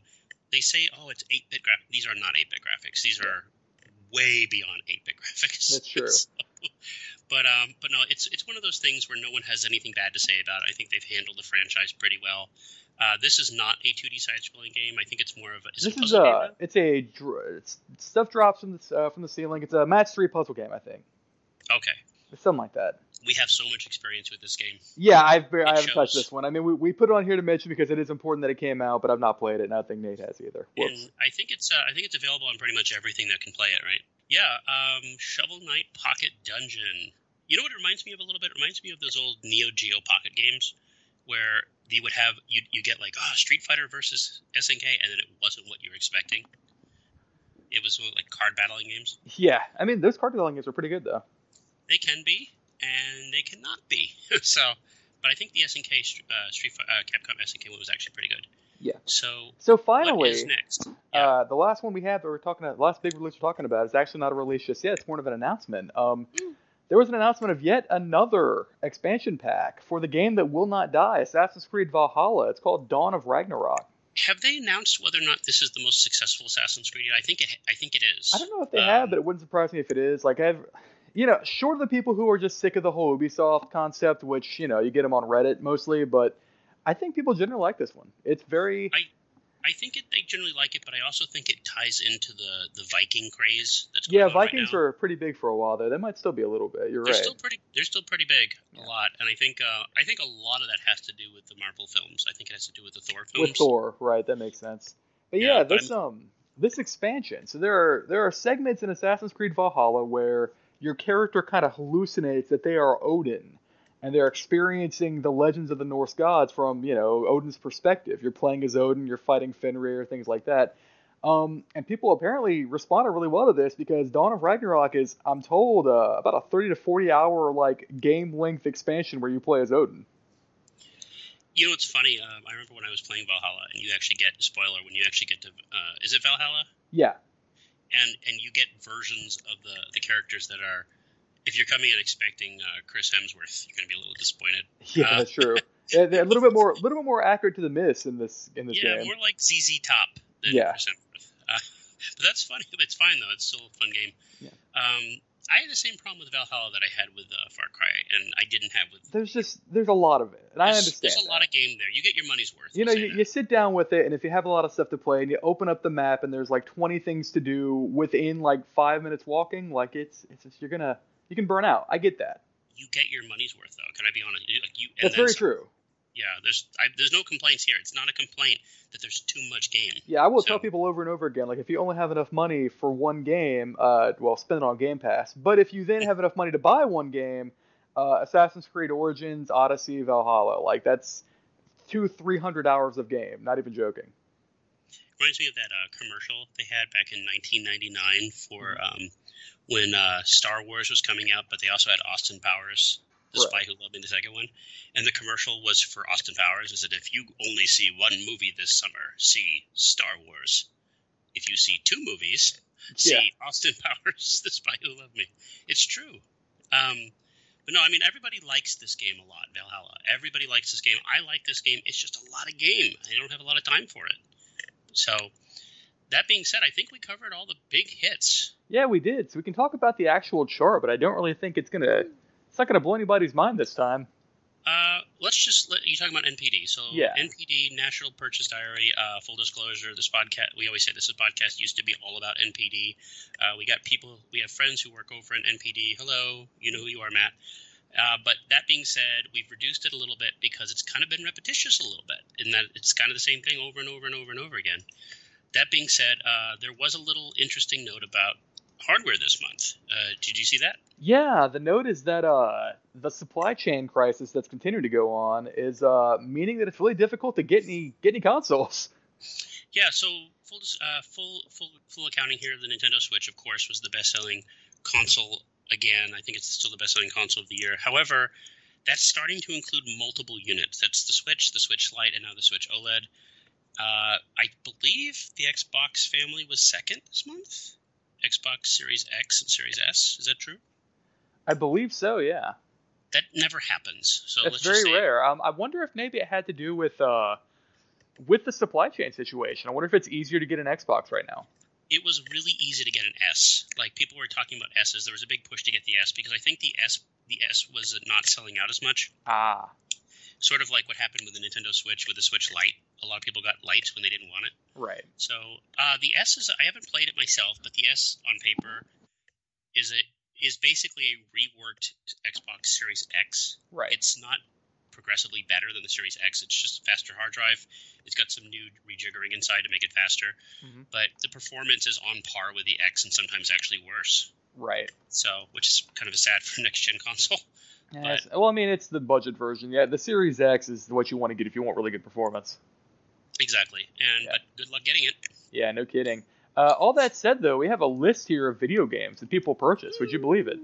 They say, "Oh, it's eight-bit graphics." These are not eight-bit graphics. These are way beyond eight-bit graphics. That's true. So- but um, but no, it's it's one of those things where no one has anything bad to say about it. I think they've handled the franchise pretty well. Uh, this is not a 2D side-scrolling game. I think it's more of a. Is this a is puzzle game, a it's a dr- it's, stuff drops from the uh, from the ceiling. It's a match three puzzle game, I think. Okay, It's something like that. We have so much experience with this game. Yeah, I've bar- I haven't shows. touched this one. I mean, we, we put it on here to mention because it is important that it came out, but I've not played it, and I don't think Nate has either. I think it's uh, I think it's available on pretty much everything that can play it, right? Yeah. Um, Shovel Knight Pocket Dungeon. You know what it reminds me of a little bit? It reminds me of those old Neo Geo Pocket games where you would have you you get like ah Street Fighter versus SNK, and then it wasn't what you were expecting. It was like card battling games. Yeah, I mean those card battling games are pretty good though. They can be, and they cannot be. so, but I think the SNK uh, Street uh, Capcom SNK one was actually pretty good. Yeah. So So finally, next? Yeah. Uh, the last one we have that we're talking about, the last big release we're talking about is actually not a release just yet. It's more of an announcement. Um, there was an announcement of yet another expansion pack for the game that will not die, Assassin's Creed Valhalla. It's called Dawn of Ragnarok. Have they announced whether or not this is the most successful Assassin's Creed? I think it. I think it is. I don't know if they Um, have, but it wouldn't surprise me if it is. Like I've, you know, short of the people who are just sick of the whole Ubisoft concept, which you know you get them on Reddit mostly, but I think people generally like this one. It's very I think it, they generally like it, but I also think it ties into the the Viking craze that's yeah. right Vikings now. are pretty big for a while there. They might still be a little bit. You're They're right. still pretty. They're still pretty big, Yeah. a lot, and I think uh, I think a lot of that has to do with the Marvel films. I think it has to do with the Thor films. with Thor, right? That makes sense. But Yeah, yeah, but this um this expansion. So there are there are segments in Assassin's Creed Valhalla where your character kind of hallucinates that they are Odin, and they're experiencing the legends of the Norse gods from you know Odin's perspective. You're playing as Odin, you're fighting Fenrir, things like that. Um, and people apparently responded really well to this because Dawn of Ragnarok is, I'm told, uh, about a 30 to 40 hour like game length expansion where you play as Odin. You know what's funny? Um, I remember when I was playing Valhalla, and you actually get spoiler when you actually get to uh, is it Valhalla? Yeah, and and you get versions of the the characters that are. If you're coming in expecting uh, Chris Hemsworth, you're going to be a little disappointed. Yeah, Uh, that's true. Yeah, they're a little bit more, a little bit more accurate to the miss in this in this game. yeah, game. more like ZZ Top than Yeah. Percent Worth. Uh, but that's funny. It's fine though. It's still a fun game. Yeah. Um, I had the same problem with Valhalla that I had with uh, Far Cry, and I didn't have with. There's just there's a lot of it, and I understand. There's a that. lot of game there. You get your money's worth. you know, you, you sit down with it, and if you have a lot of stuff to play, and you open up the map, and there's like 20 things to do within like five minutes walking, like it's it's just, you're gonna you can burn out. I get that. you get your money's worth though. Can I be honest? Like, you, and That's very some. true. Yeah, there's I, there's no complaints here. It's not a complaint that there's too much game. Yeah, I will So- tell people over and over again, like if you only have enough money for one game, uh, well, spend it on Game Pass. But if you then have enough money to buy one game, uh, Assassin's Creed Origins, Odyssey, Valhalla, like that's two, three hundred hours of game. Not even joking. Reminds me of that uh, commercial they had back in 1999 for um, when uh, Star Wars was coming out, but they also had Austin Powers, the Right. spy who loved me, the second one. And the commercial was for Austin Powers. Is that if you only see one movie this summer, see Star Wars. If you see two movies, see Yeah. Austin Powers, the spy who loved me. It's true. Um, but no, I mean everybody likes this game a lot, Valhalla. Everybody likes this game. I like this game. It's just a lot of game. I don't have a lot of time for it. So, that being said, I think we covered all the big hits. Yeah, we did. So we can talk about the actual chart, but I don't really think it's gonna. It's not gonna blow anybody's mind this time. Uh, let's just let you talking about NPD. So Yeah. NPD, National Purchase Diary. Uh, full disclosure: this podcast, we always say this podcast used to be all about NPD. Uh, we got people, we have friends who work over at NPD. Hello, you know who you are, Matt. Uh, but that being said, we've reduced it a little bit because it's kind of been repetitious a little bit, in that it's kind of the same thing over and over and over and over again. That being said, uh, there was a little interesting note about hardware this month. Uh, did you see that? Yeah, the note is that uh, the supply chain crisis that's continuing to go on is uh, meaning that it's really difficult to get any get any consoles. Yeah, so full uh, full full full accounting here. The Nintendo Switch, of course, was the best-selling console again. I think it's still the best-selling console of the year. However, that's starting to include multiple units. That's the Switch, the Switch Lite, and now the Switch OLED. Uh, I believe the Xbox family was second this month. Xbox Series X and Series S. Is that true? I believe so. Yeah, That never happens. So it's let's very just say, rare. Um, I wonder if maybe it had to do with uh, with the supply chain situation. I wonder if it's easier to get an Xbox right now. it was really easy to get an S. Like people were talking about S's. There was a big push to get the S because I think the S the S was not selling out as much. Ah, Sort of like what happened with the Nintendo Switch with the Switch Lite. A lot of people got lights when they didn't want it. right. So uh, the S is I haven't played it myself, but the S on paper is a is basically a reworked Xbox Series X. Right. It's not progressively better than the Series X. It's just a faster hard drive. It's got some new rejiggering inside to make it faster, Mhm. but the performance is on par with the X and sometimes actually worse. right. So, which is kind of a sad for next gen console. Yes. Well, I mean, it's the budget version. Yeah, the Series X is what you want to get if you want really good performance. Exactly, and Yeah. but good luck getting it. Yeah, no kidding. Uh, all that said, though, we have a list here of video games that people purchase. Would you believe it?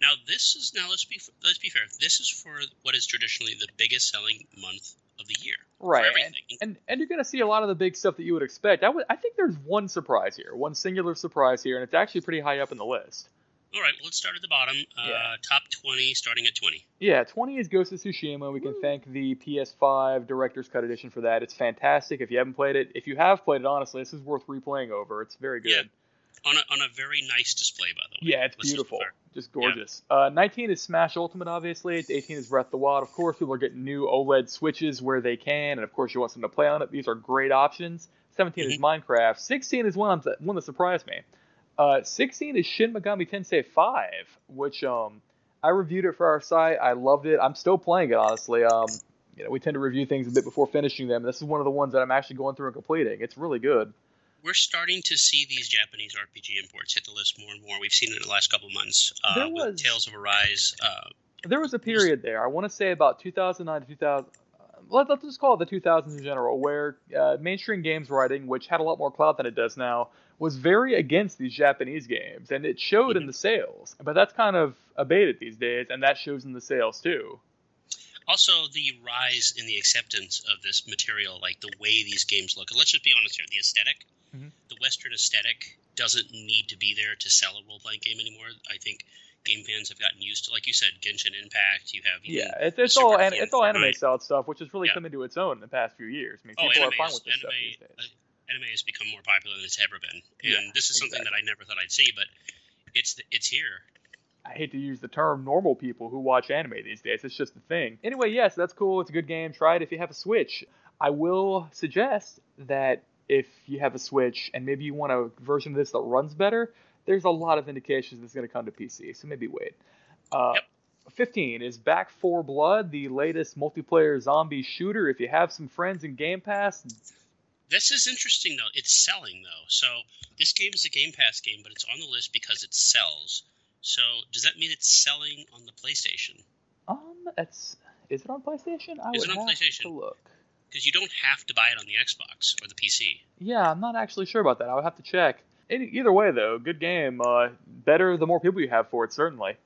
Now this is now let's be let's be fair. This is for what is traditionally the biggest selling month of the year. Right. For And, everything. and and you're gonna see a lot of the big stuff that you would expect. I would I think there's one surprise here, one singular surprise here, and it's actually pretty high up in the list. All right, well, let's start at the bottom. Uh, Yeah. Top twenty, starting at twenty. Yeah, 20 is Ghost of Tsushima. We can thank the PS5 Director's Cut Edition for that. It's fantastic. If you haven't played it, if you have played it, honestly, this is worth replaying over. It's very good. Yeah, On a on a very nice display, by the way. Yeah, it's Let's beautiful. Just gorgeous. Uh, 19 is Smash Ultimate, obviously. 18 is Breath of the Wild. Of course, people are getting new OLED Switches where they can, and of course, you want them to play on it. These are great options. 17 is Minecraft. 16 is one, one that surprised me. Uh, 16 is Shin Megami Tensei 5, which um, I reviewed it for our site. I loved it. I'm still playing it, honestly. Um, you know, we tend to review things a bit before finishing them. This is one of the ones that I'm actually going through and completing. It's really good. We're starting to see these Japanese RPG imports hit the list more and more. We've seen it in the last couple months. Uh, There with was- Tales of Arise. Uh, There was a period there. I want to say about 2009 to 2000. Let, let's just call it the 2000s in general, where uh, mainstream games writing, which had a lot more clout than it does now, was very against these Japanese games, and it showed in the sales. But that's kind of abated these days, and that shows in the sales too. also, the rise in the acceptance of this material, like the way these games look. And let's just be honest here: the esthetic Mhm. the Western aesthetic doesn't need to be there to sell a role playing game anymore. I think game fans have gotten used to. Like you said, Genshin Impact. You have Yeah, it's, it's all an, it's all anime style stuff, which has really Yeah. come into its own in the past few years. I mean, Oh, people anime, are fine is, with this stuff these anime, days. uh, anime has become more popular than it's ever been, and Yeah, this is something exactly. that I never thought I'd see, but it's it's here. I hate to use the term normal people who watch anime these days. It's just a thing. Anyway, yes, that's cool. It's a good game. Try it if you have a Switch. I will suggest that if you have a Switch and maybe you want a version of this that runs better, there's a lot of indications it's going to come to PC. So maybe wait. Uh, Yep. 15 is Back 4 Blood, the latest multiplayer zombie shooter. If you have some friends in Game Pass, This is interesting though. It's selling though, so this game is a Game Pass game, but it's on the list because it sells. So does that mean it's selling on the PlayStation? um, that's is it on PlayStation? I Is would it on have PlayStation? to look. Because you don't have to buy it on the Xbox or the PC. Yeah, I'm not actually sure about that. I would have to check. Any, either way, though, good game. Uh, better the more people you have for it, certainly.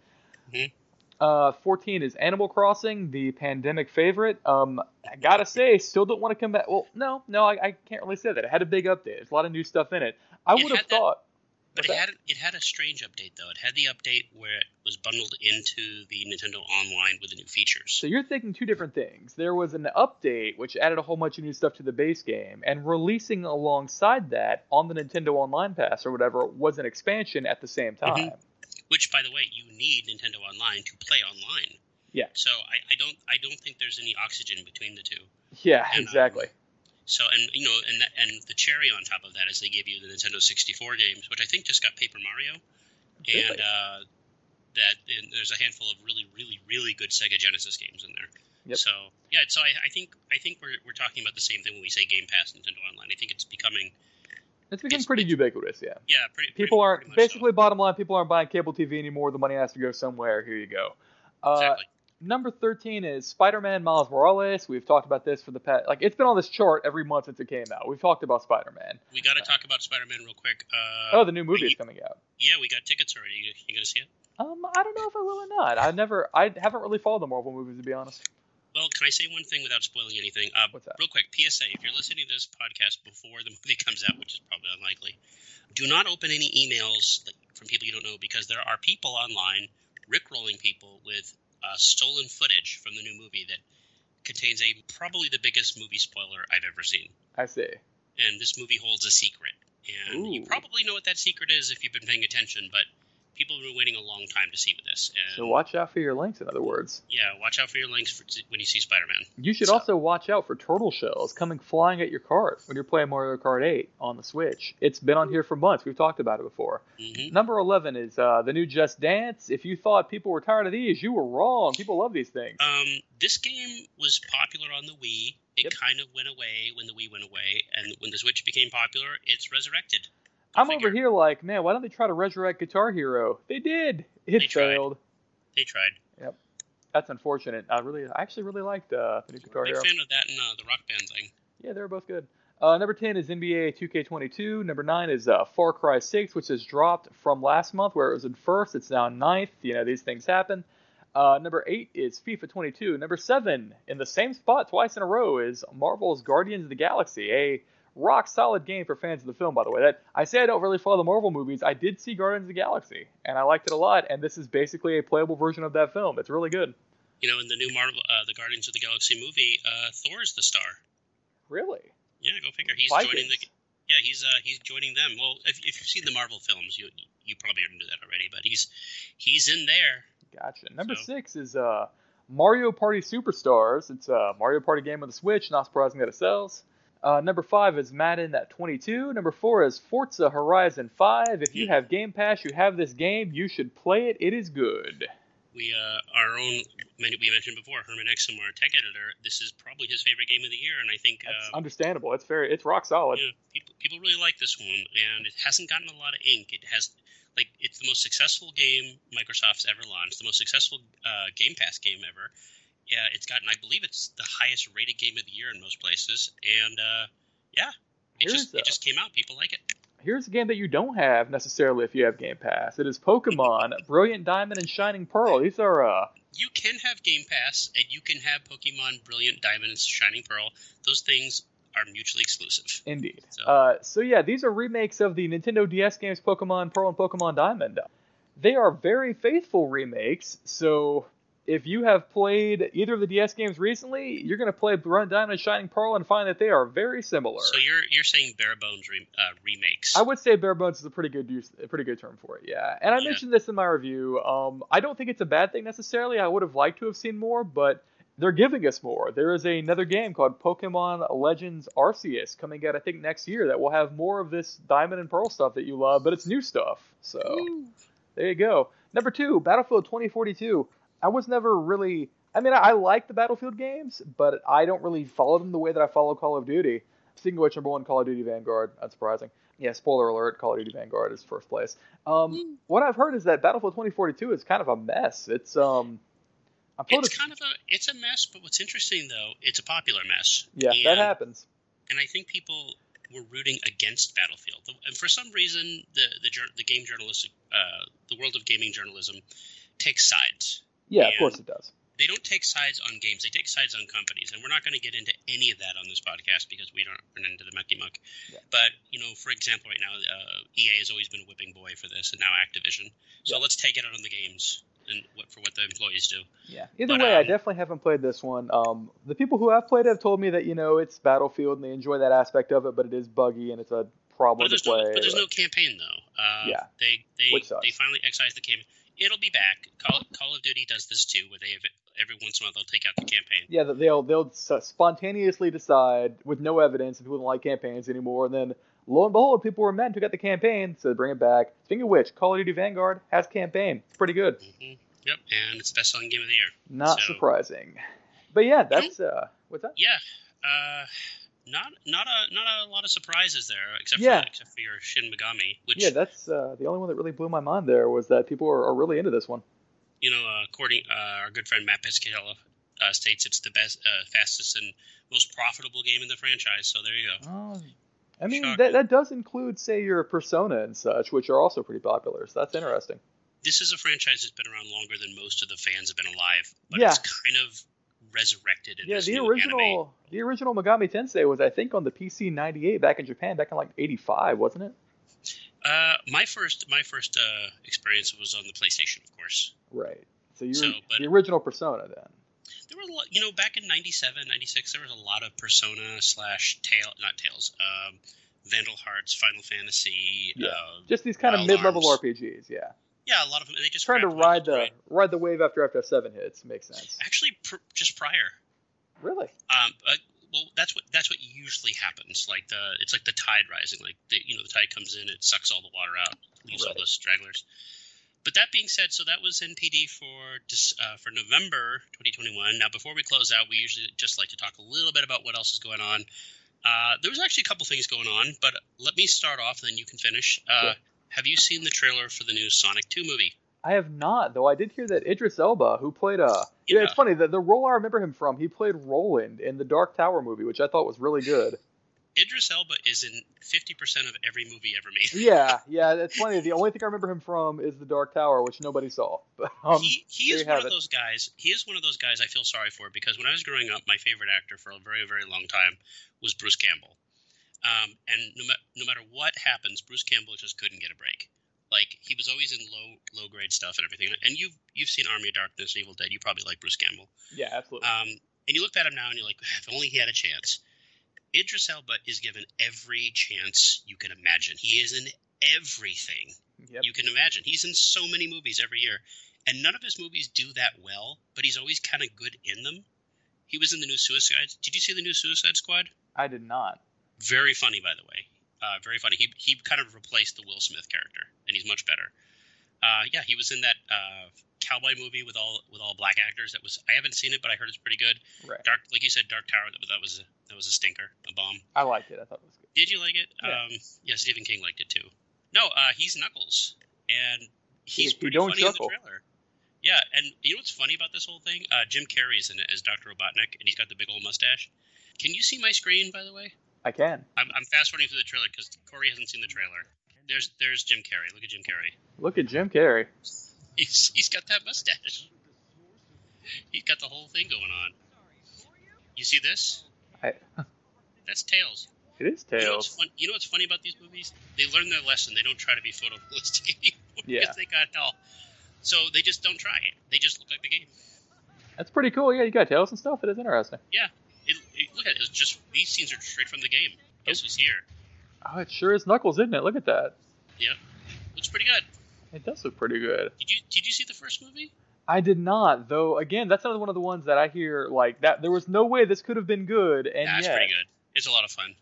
Mhm. Uh, 14 is Animal Crossing, the pandemic favorite. Um, I gotta say, still don't want to come back. Well, no, no, I, I can't really say that. It had a big update. There's a lot of new stuff in it. I would have thought. But What's it that? had it had a strange update though. It had the update where it was bundled into the Nintendo Online with the new features. So you're thinking two different things. There was an update which added a whole bunch of new stuff to the base game, and releasing alongside that on the Nintendo Online Pass or whatever was an expansion at the same time. Mhm. Which, by the way, you need Nintendo Online to play online. Yeah. So I, I don't I don't think there's any oxygen between the two. Yeah, And, um, exactly. So and you know and that, and the cherry on top of that is they give you the Nintendo 64 games, which I think just got Paper Mario, Really? and uh, that and there's a handful of really really really good Sega Genesis games in there. Yep. So yeah, so I, I think I think we're, we're talking about the same thing when we say Game Pass Nintendo Online. I think it's becoming It's becoming it's- pretty it's- ubiquitous, yeah. yeah pretty. People pretty, aren't pretty much so. basically bottom line. People aren't buying cable TV anymore. The money has to go somewhere. Here you go. Uh, exactly. Number thirteen is Spider-Man: Miles Morales. We've talked about this for the past, like it's been on this chart every month since it came out. We've talked about Spider-Man. We got to talk about Spider-Man real quick. Uh, Oh, the new movie you- is coming out. Yeah, we got tickets already. You, you gonna see it? Um, I don't know if I will or not. I never, I haven't really followed the Marvel movies to be honest. Well, can I say one thing without spoiling anything? Uh, What's that? Real quick, PSA: If you're listening to this podcast before the movie comes out, which is probably unlikely, do not open any emails like, from people you don't know because there are people online rickrolling people with uh, stolen footage from the new movie that contains a probably the biggest movie spoiler I've ever seen. I see. And this movie holds a secret, and you probably know what that secret is if you've been paying attention. But people have been waiting a long time to see with this. And So watch out for your links. In other words, yeah, watch out for your links for, when you see Spider-Man. you should So- also watch out for turtle shells coming flying at your cart when you're playing Mario Kart 8 on the Switch. It's been on here for months. We've talked about it before. hmm Number 11 is uh, the new Just Dance. If you thought people were tired of these, you were wrong. People love these things. Um, this game was popular on the Wii. It Yep. kind of went away when the Wii went away, and when the Switch became popular, it's resurrected. I'm figure- over here like, man, why don't they try to resurrect Guitar Hero? They did. It They tried. failed. They tried. Yep. That's unfortunate. I really, I actually really liked uh, the new Guitar Big Hero. fan of that and uh, the Rock Band thing. Yeah, they were both good. Uh, number 10 is NBA 2K22. Number 9 is uh, Far Cry 6, which has dropped from last month where it was in first. It's now ninth. You know, these things happen. Uh, number 8 is FIFA 22. Number 7, in the same spot twice in a row, is Marvel's Guardians of the Galaxy, a rock solid game for fans of the film, by the way. That I say I don't really follow the Marvel movies. I did see Guardians of the Galaxy, and I liked it a lot, and this is basically a playable version of that film. It's really good. You know, in the new Marvel, uh, the Guardians of the Galaxy movie, uh, Thor's the star. Really? Yeah, go figure. He's Vikings. joining the. Yeah, he's uh, he's joining them. Well, if, if you've seen the Marvel films, you you probably already knew that already. But he's he's in there. Gotcha. Number So- six is uh, Mario Party Superstars. It's a Mario Party game on the Switch. Not surprising that it sells. Uh, number five is Madden at 22. Number four is Forza Horizon 5. If you have Game Pass, you have this game. You should play it. It is good. We uh, our own we mentioned before Herman Exum, our tech editor. This is probably his favorite game of the year, and I think That's uh, understandable. It's very, it's rock solid. yeah, people people really like this one, and it hasn't gotten a lot of ink. It has like it's the most successful game Microsoft's ever launched, the most successful uh, Game Pass game ever. Yeah, it's gotten I believe it's the highest rated game of the year in most places, and uh, yeah, it just the- it just came out. People like it. Here's a game that you don't have necessarily if you have Game Pass. It is Pokemon Brilliant Diamond and Shining Pearl. These are uh, You can have Game Pass, and you can have Pokemon Brilliant Diamond and Shining Pearl. Those things are mutually exclusive. Indeed. So- Uh, so yeah, these are remakes of the Nintendo DS games Pokemon Pearl and Pokemon Diamond. they are very faithful remakes. So if you have played either of the DS games recently, you're going to play Run Diamond Shining Pearl and find that they are very similar. So you're you're saying bare bones re- uh, remakes? I would say bare bones is a pretty good use, a pretty good term for it. Yeah, and I Yeah. mentioned this in my review. Um, I don't think it's a bad thing necessarily. I would have liked to have seen more, but they're giving us more. There is another game called Pokemon Legends Arceus coming out, I think, next year that will have more of this Diamond and Pearl stuff that you love, but it's new stuff. So Ooh. there you go. Number two, Battlefield 2042. I was never really. I mean, I, I like the Battlefield games, but I don't really follow them the way that I follow Call of Duty. Speaking of which, number one, Call of Duty Vanguard. Unsurprising. Yeah, spoiler alert: Call of Duty Vanguard is first place. Um, what I've heard is that Battlefield 2042 is kind of a mess. It's um, it's, kind of a it's a mess, but what's interesting though, it's a popular mess. yeah, and, that happens. And I think people were rooting against Battlefield, and for some reason, the the, the game journalistic, uh, the world of gaming journalism, takes sides. Yeah, of course it does. They don't take sides on games; they take sides on companies, and we're not going to get into any of that on this podcast because we don't run into the mucky muck. Yeah. But you know, for example, right now, uh, EA has always been a whipping boy for this, and now Activision. So Yeah. let's take it out on the games and what for what the employees do. Yeah. Either But, way, I um, definitely haven't played this one. Um, the people who have played it have told me that you know it's Battlefield and they enjoy that aspect of it, but it is buggy and it's a problem But to there's play. no, but there's no campaign though. Uh, Yeah. They they they finally excised the campaign. It'll be back. Call, Call of Duty does this too, where they have every once in a while they'll take out the campaign. Yeah, they'll they'll spontaneously decide with no evidence if people don't like campaigns anymore, and then lo and behold, people were mad who got the campaign, so they bring it back. Speaking of which, Call of Duty Vanguard has campaign. It's pretty good. hmm Yep, and it's the best selling game of the year. Not So- surprising. But yeah, that's uh, what's that? Yeah. Uh, not not a not a lot of surprises there, except Yeah. for except for your Shin Megami, which Yeah, that's uh, the only one that really blew my mind. There was that people are, are really into this one. you know, uh, according uh, our good friend Matt Piscatella uh, states it's the best, uh, fastest, and most profitable game in the franchise. So there you go. Oh, I mean, that, that does include, say, your Persona and such, which are also pretty popular. So that's interesting. This is a franchise that's been around longer than most of the fans have been alive, but Yeah. it's kind of resurrected in Yeah, the original, anime. the original Megami Tensei was, I think, on the PC '98 back in Japan, back in like '85, wasn't it? Uh, my first my first uh, experience was on the PlayStation, of course. Right. So you're So, the original Persona then. There were a lot, you know, back in 97, 96, there was a lot of Persona slash Tail, not Tales, um, Vandal Hearts, Final Fantasy. Yeah. Uh, Just these kind of mid-level RPGs. Yeah. Yeah, a lot of them. They just Trying to ride the right? ride the wave after FF7 hits makes sense. Actually, pr- just prior. Really? Um, uh, well, that's what that's what usually happens. Like the it's like the tide rising. Like the you know the tide comes in, it sucks all the water out, leaves all those stragglers. But that being said, so that was NPD for uh, for November 2021. Now, before we close out, we usually just like to talk a little bit about what else is going on. Uh, there was actually a couple things going on, but let me start off, and then you can finish. Uh, Sure. Have you seen the trailer for the new Sonic 2 movie? I have not, though. I did hear that Idris Elba, who played uh, yeah, Yeah. it's funny the the role I remember him from. He played Roland in the Dark Tower movie, which I thought was really good. Idris Elba is in 50% of every movie ever made. yeah, yeah, it's funny. The only thing I remember him from is the Dark Tower, which nobody saw. But um, he he is one of it. those guys. He is one of those guys I feel sorry for because when I was growing up, my favorite actor for a very very long time was Bruce Campbell. Um, and no, ma- no matter what happens, Bruce Campbell just couldn't get a break. Like he was always in low low grade stuff and everything. And you've you've seen Army of Darkness, Evil Dead. You probably like Bruce Campbell. yeah, absolutely. Um, and you look at him now and you're like, if only he had a chance. Idris Elba is given every chance you can imagine. He is in everything yep. you can imagine. He's in so many movies every year, and none of his movies do that well, but he's always kind of good in them. He was in the new Suicide. Did you see the new Suicide Squad? I did not. Very funny, by the way. Uh, very funny. He he kind of replaced the Will Smith character, and he's much better. Uh, yeah, he was in that uh, cowboy movie with all with all black actors. That was I haven't seen it, but I heard it's pretty good. Right. Dark, like you said, Dark Tower. That was that was a, that was a stinker, a bomb. I liked it. I thought it was good. Did you like it? Yeah. Um, yeah, Stephen King liked it too. No, uh, he's Knuckles, and he's He- he pretty don't funny chuckle. in the trailer. Yeah, and you know what's funny about this whole thing? Uh, Jim Carrey's in it as Doctor Robotnik, and he's got the big old mustache. Can you see my screen, by the way? I can. I'm, I'm fast forwarding through the trailer because Corey hasn't seen the trailer. There's there's Jim Carrey. Look at Jim Carrey. Look at Jim Carrey. He's he's got that mustache. He's got the whole thing going on. You see this? I, That's Tails. it is You know, Tails. fun, you know what's funny about these movies? They learn their lesson. They don't try to be photorealistic anymore. Yeah. because they got hell. So they just don't try it. They just look like the game. That's pretty cool. Yeah, you got tails and stuff. It is interesting. It, it, look at it. It's just these scenes are straight from the game. Guess who's here? Oh, it sure is Knuckles, isn't it? Look at that. Yep. Looks pretty good. It does look pretty good. Did you did you see the first movie? I did not, though. Again, that's another one of the ones that I hear like that. There was no way this could have been good, and yeah, it's yet, pretty good. It's a lot of fun.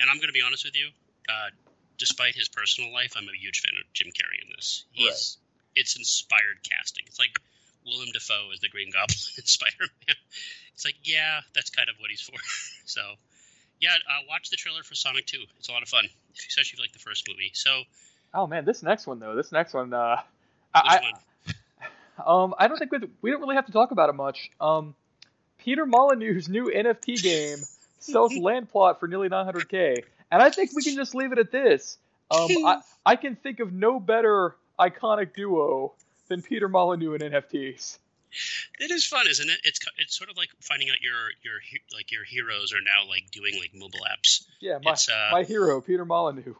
And I'm going to be honest with you. Uh, despite his personal life, I'm a huge fan of Jim Carrey in this. He's it's inspired casting. It's like Willem Dafoe as the Green Goblin in Spider-Man. It's like, yeah, that's kind of what he's for. so, yeah, uh, watch the trailer for Sonic 2. It's a lot of fun, especially if you like the first movie. So, Oh man, this next one though. This next one, uh, I, one? Um, I don't think we we don't really have to talk about it much. Um, Peter Molyneux's new NFT game sells land plot for nearly 900k, and I think we can just leave it at this. Um, I I can think of no better iconic duo than Peter Molyneux and NFTs. It is fun, isn't it? It's it's sort of like finding out your your like your heroes are now like doing like mobile apps. Yeah, my uh, my hero, Peter Molyneux.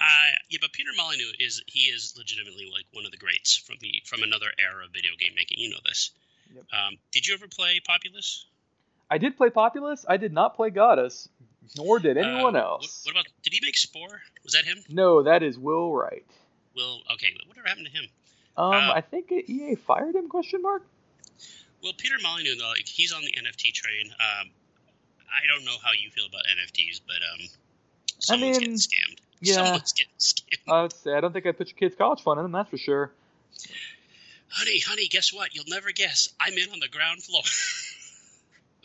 Uh, yeah, but Peter Molyneux is he is legitimately like one of the greats from the from another era of video game making. You know this. Yep. Um, did you ever play Populous? I did play Populous. I did not play Goddess, nor did anyone Uh, else. What, what about? Did he make Spore? Was that him? No, that is Will Wright. Will okay. Whatever happened to him? Um, Uh, I think EA fired him? Question mark. Well, Peter Molyneux, though, like he's on the NFT train. Um, I don't know how you feel about NFTs, but um, someone's mean, getting scammed. yeah. Someone's getting scammed. I would say I don't think I'd put your kid's college fund in them. That's for sure. honey, honey, guess what? You'll never guess. I'm in on the ground floor.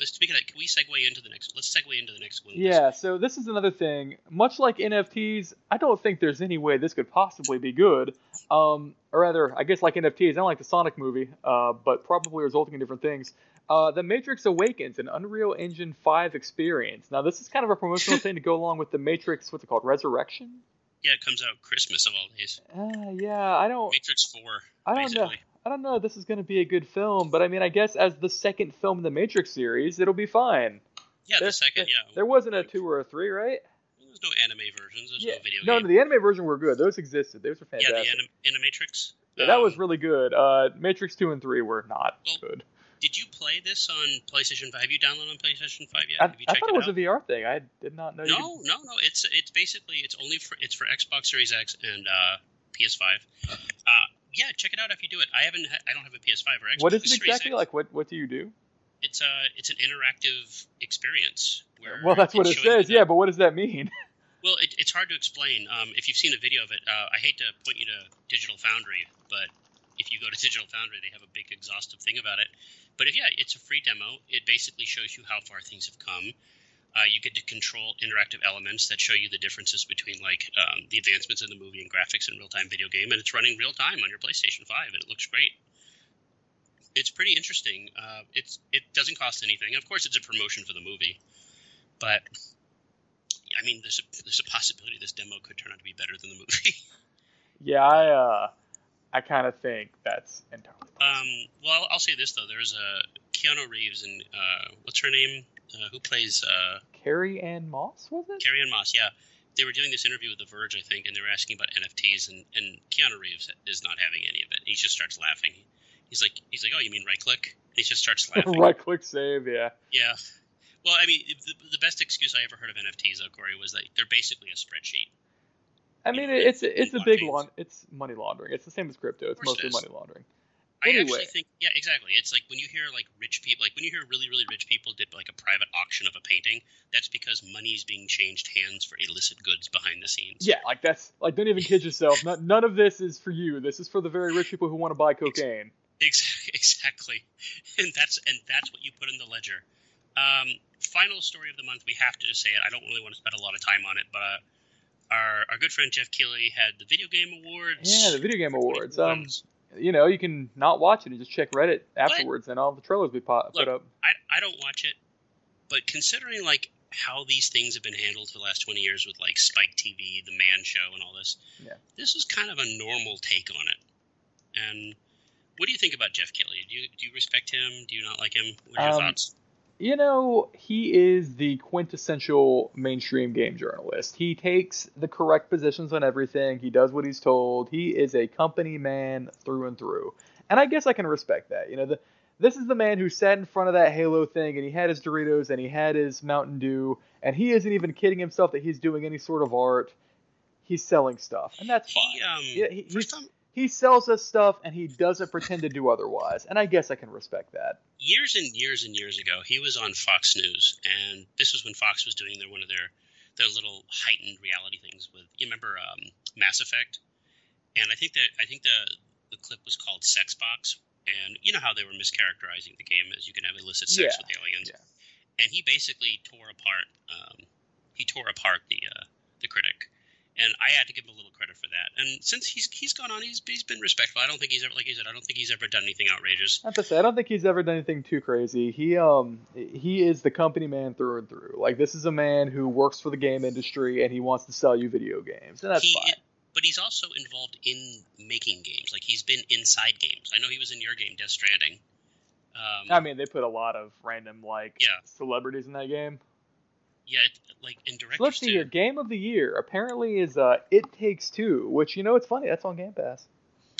Speaking of that, can we segue into the next? Let's segue into the next one. Yeah. So this is another thing. Much like NFTs, I don't think there's any way this could possibly be good. Um, or rather, I guess like NFTs, I don't like the Sonic movie, uh, but probably resulting in different things. Uh, the Matrix Awakens, an Unreal Engine 5 experience. Now, this is kind of a promotional thing to go along with the Matrix, what's it called, Resurrection? Yeah, it comes out Christmas of all days. Uh, yeah, I don't, Matrix Four. I don't know. I don't know if this is going to be a good film, but I mean, I guess as the second film in the Matrix series, it'll be fine. Yeah, There- the second. Yeah, There wasn't a two or a three, right? There's no anime versions. There's Yeah. no video No, game. no, the anime version were good. Those existed. Those were fantastic. yeah, the anim- Animatrix. Yeah, that was Um, really good. Uh, Matrix two and three were not Well, good. Did you play this on PlayStation Five? Have you downloaded on PlayStation Five yet? I, I thought it was out? a VR thing. I did not know. you No, no, no. It's it's basically it's only for it's for Xbox Series X and uh, PS5. Uh, yeah, check it out if you do it. I haven't. I don't have a PS5 or Xbox. What is it exactly like? What What do you do? It's a it's an interactive experience. Where Well, that's what it it's showing you says. Yeah, but what does that mean? Well, it, it's hard to explain. Um, if you've seen a video of it, uh, I hate to point you to Digital Foundry, but if you go to Digital Foundry, they have a big exhaustive thing about it. But if yeah, it's a free demo. It basically shows you how far things have come. Uh, you get to control interactive elements that show you the differences between like um, the advancements in the movie and graphics in real time video game, and it's running real time on your PlayStation Five, and it looks great. It's pretty interesting. Uh, it's it doesn't cost anything. Of course, it's a promotion for the movie, but I mean, there's a there's a possibility this demo could turn out to be better than the movie. yeah, I uh, I kind of think that's entirely. um, well, I'll say this though: there's a Keanu Reeves and uh, what's her name? Uh, who plays uh, Carrie Ann Moss was it? Carrie Ann Moss? Yeah, they were doing this interview with The Verge, I think, and they were asking about NFTs, and, and Keanu Reeves is not having any of it. He just starts laughing. He's like, he's like, oh, you mean right click? He just starts laughing. right click save. Yeah. Yeah. Well, I mean, the, the best excuse I ever heard of NFTs, though, Corey, was that they're basically a spreadsheet. I mean, it's it's a big laun- It's money laundering. It's the same as crypto. It's course it mostly money laundering. I actually think, yeah, exactly. It's like when you hear like rich people, like when you hear really, really rich people did like a private auction of a painting. That's because money's being changed hands for illicit goods behind the scenes. Yeah, like that's like don't even kid yourself. None, none of this is for you. This is for the very rich people who want to buy cocaine. Exactly, exactly, and that's and that's what you put in the ledger. Um, final story of the month. We have to just say it. I don't really want to spend a lot of time on it, but uh, our our good friend Jeff Keighley had the video game awards. Yeah, the video game awards. Um. You know, you can not watch it and just check Reddit afterwards, and all the trailers we put, put Look, up. I I don't watch it, but considering like how these things have been handled for the last twenty years with like Spike TV, the Man Show, and all this, Yeah. this is kind of a normal take on it. And what do you think about Jeff Keighley? Do you do you respect him? Do you not like him? What are your Um, thoughts? You know, he is the quintessential mainstream game journalist. He takes the correct positions on everything. He does what he's told. He is a company man through and through. And I guess I can respect that. You know, the, this is the man who sat in front of that Halo thing and he had his Doritos and he had his Mountain Dew and he isn't even kidding himself that he's doing any sort of art. He's selling stuff, and that's fine. He, um, Yeah, he- he's- time, he sells us stuff and he doesn't pretend to do otherwise. And I guess I can respect that. years and years and years ago, he was on Fox News, and this was when Fox was doing their one of their their little heightened reality things with. You remember um, Mass Effect? And I think that I think the the clip was called Sex Box, and you know how they were mischaracterizing the game as you can have illicit sex Yeah, with aliens. yeah. And he basically tore apart um, he tore apart the uh, the critic. And I had to give him a little credit for that. And since he's he's gone on, he's he's been respectful. I don't think he's ever like you said. I don't think he's ever done anything outrageous. Not to say I don't think he's ever done anything too crazy. He um he is the company man through and through. Like this is a man who works for the game industry and he wants to sell you video games, and that's he, fine. But he's also involved in making games. Like he's been inside games. I know he was in your game, Death Stranding. Um, I mean, they put a lot of random like Yeah. celebrities in that game. Yeah, it- like in directors let's see too. here. Game of the year apparently is uh It Takes Two, which you know it's funny. That's on Game Pass.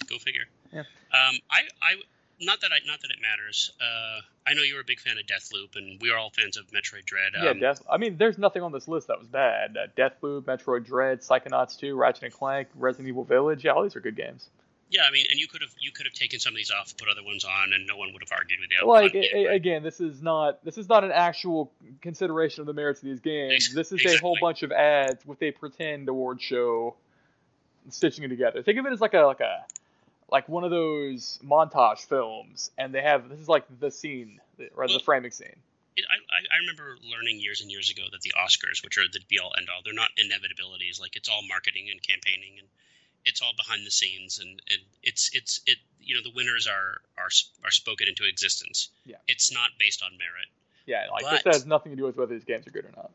Go figure. Yeah. Um, I, I, not that I, not that it matters. Uh, I know you were a big fan of Deathloop, and we are all fans of Metroid Dread. Um, yeah, Death. I mean, there's nothing on this list that was bad. Uh, Deathloop, Metroid Dread, Psychonauts 2, Ratchet and Clank, Resident Evil Village. Yeah, all these are good games. Yeah. I mean, and you could have, you could have taken some of these off, put other ones on, and no one would have argued with you. like it, right? again, this is not this is not an actual consideration of the merits of these games. Ex- This is a whole bunch of ads with a pretend award show stitching it together. Think of it as like a like a like one of those montage films, and they have this is like the scene or the framing scene. It, I, I- I remember learning years and years ago that the Oscars, which are the be all end all, they're not inevitabilities. Like it's all marketing and campaigning, and it's all behind the scenes, and, and it's it's it. You know, the winners are are are spoken into existence. Yeah. It's not based on merit, Yeah, like But- this has nothing to do with whether these games are good or not.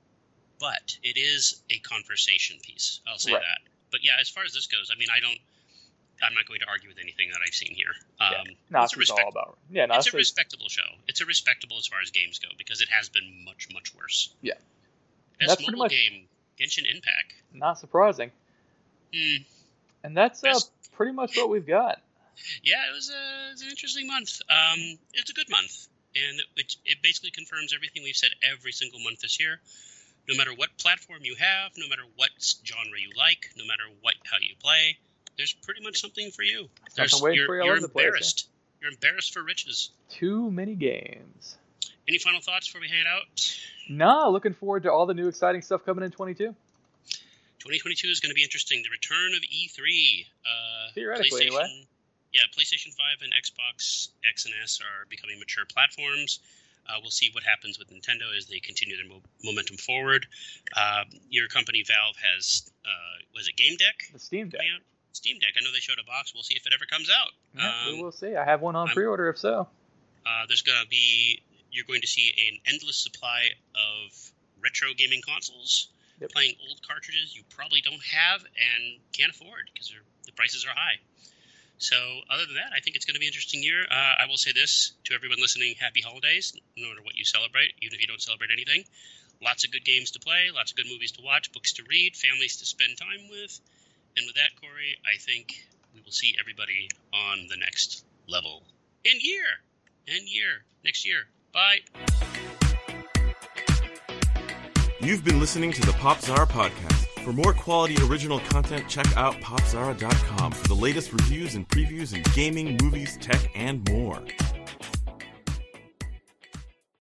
but it is a conversation piece. I'll say Right. that. But yeah, as far as this goes, I mean, I don't. I'm not going to argue with anything that I've seen here. Um, Yeah. it's a respect- all about. Yeah, it's a respectable show. It's a respectable as far as games go because it has been much much worse. Yeah. Best That's pretty mobile much- game, Genshin Impact. not surprising, Hmm. And that's uh, pretty much what we've got. Yeah, it was, a, it was an interesting month. Um, it's a good month, and it, it basically confirms everything we've said every single month this year. No matter what platform you have, no matter what genre you like, no matter what how you play, there's pretty much something for you. There's, Something you're, for you you're the place, yeah. embarrassed. You're embarrassed for riches. Too many games. Any final thoughts before we hang out? Nah, looking forward to all the new exciting stuff coming in 22. 2022 is going to be interesting. The return of E3. Uh, Theoretically, PlayStation, anyway. Yeah, PlayStation 5 and Xbox X and S are becoming mature platforms. Uh, we'll see what happens with Nintendo as they continue their mo- momentum forward. Uh, your company Valve has, uh, was it Game Deck? The Steam Deck. coming out? Steam Deck. I know they showed a box. We'll see if it ever comes out. Yeah, Um, we will see. I have one on I'm- pre-order if so. uh, there's going to be you're going to see an endless supply of retro gaming consoles Yep. playing old cartridges you probably don't have and can't afford because the prices are high. So other than that, I think it's going to be an interesting year. Uh, I will say this to everyone listening: Happy holidays, no matter what you celebrate, even if you don't celebrate anything. Lots of good games to play, lots of good movies to watch, books to read, families to spend time with. And with that, Corey, I think we will see everybody on the next level and year and year next year. Bye. You've been listening to the Popzara podcast. For more quality original content, check out popzara.com for the latest reviews and previews in gaming, movies, tech, and more.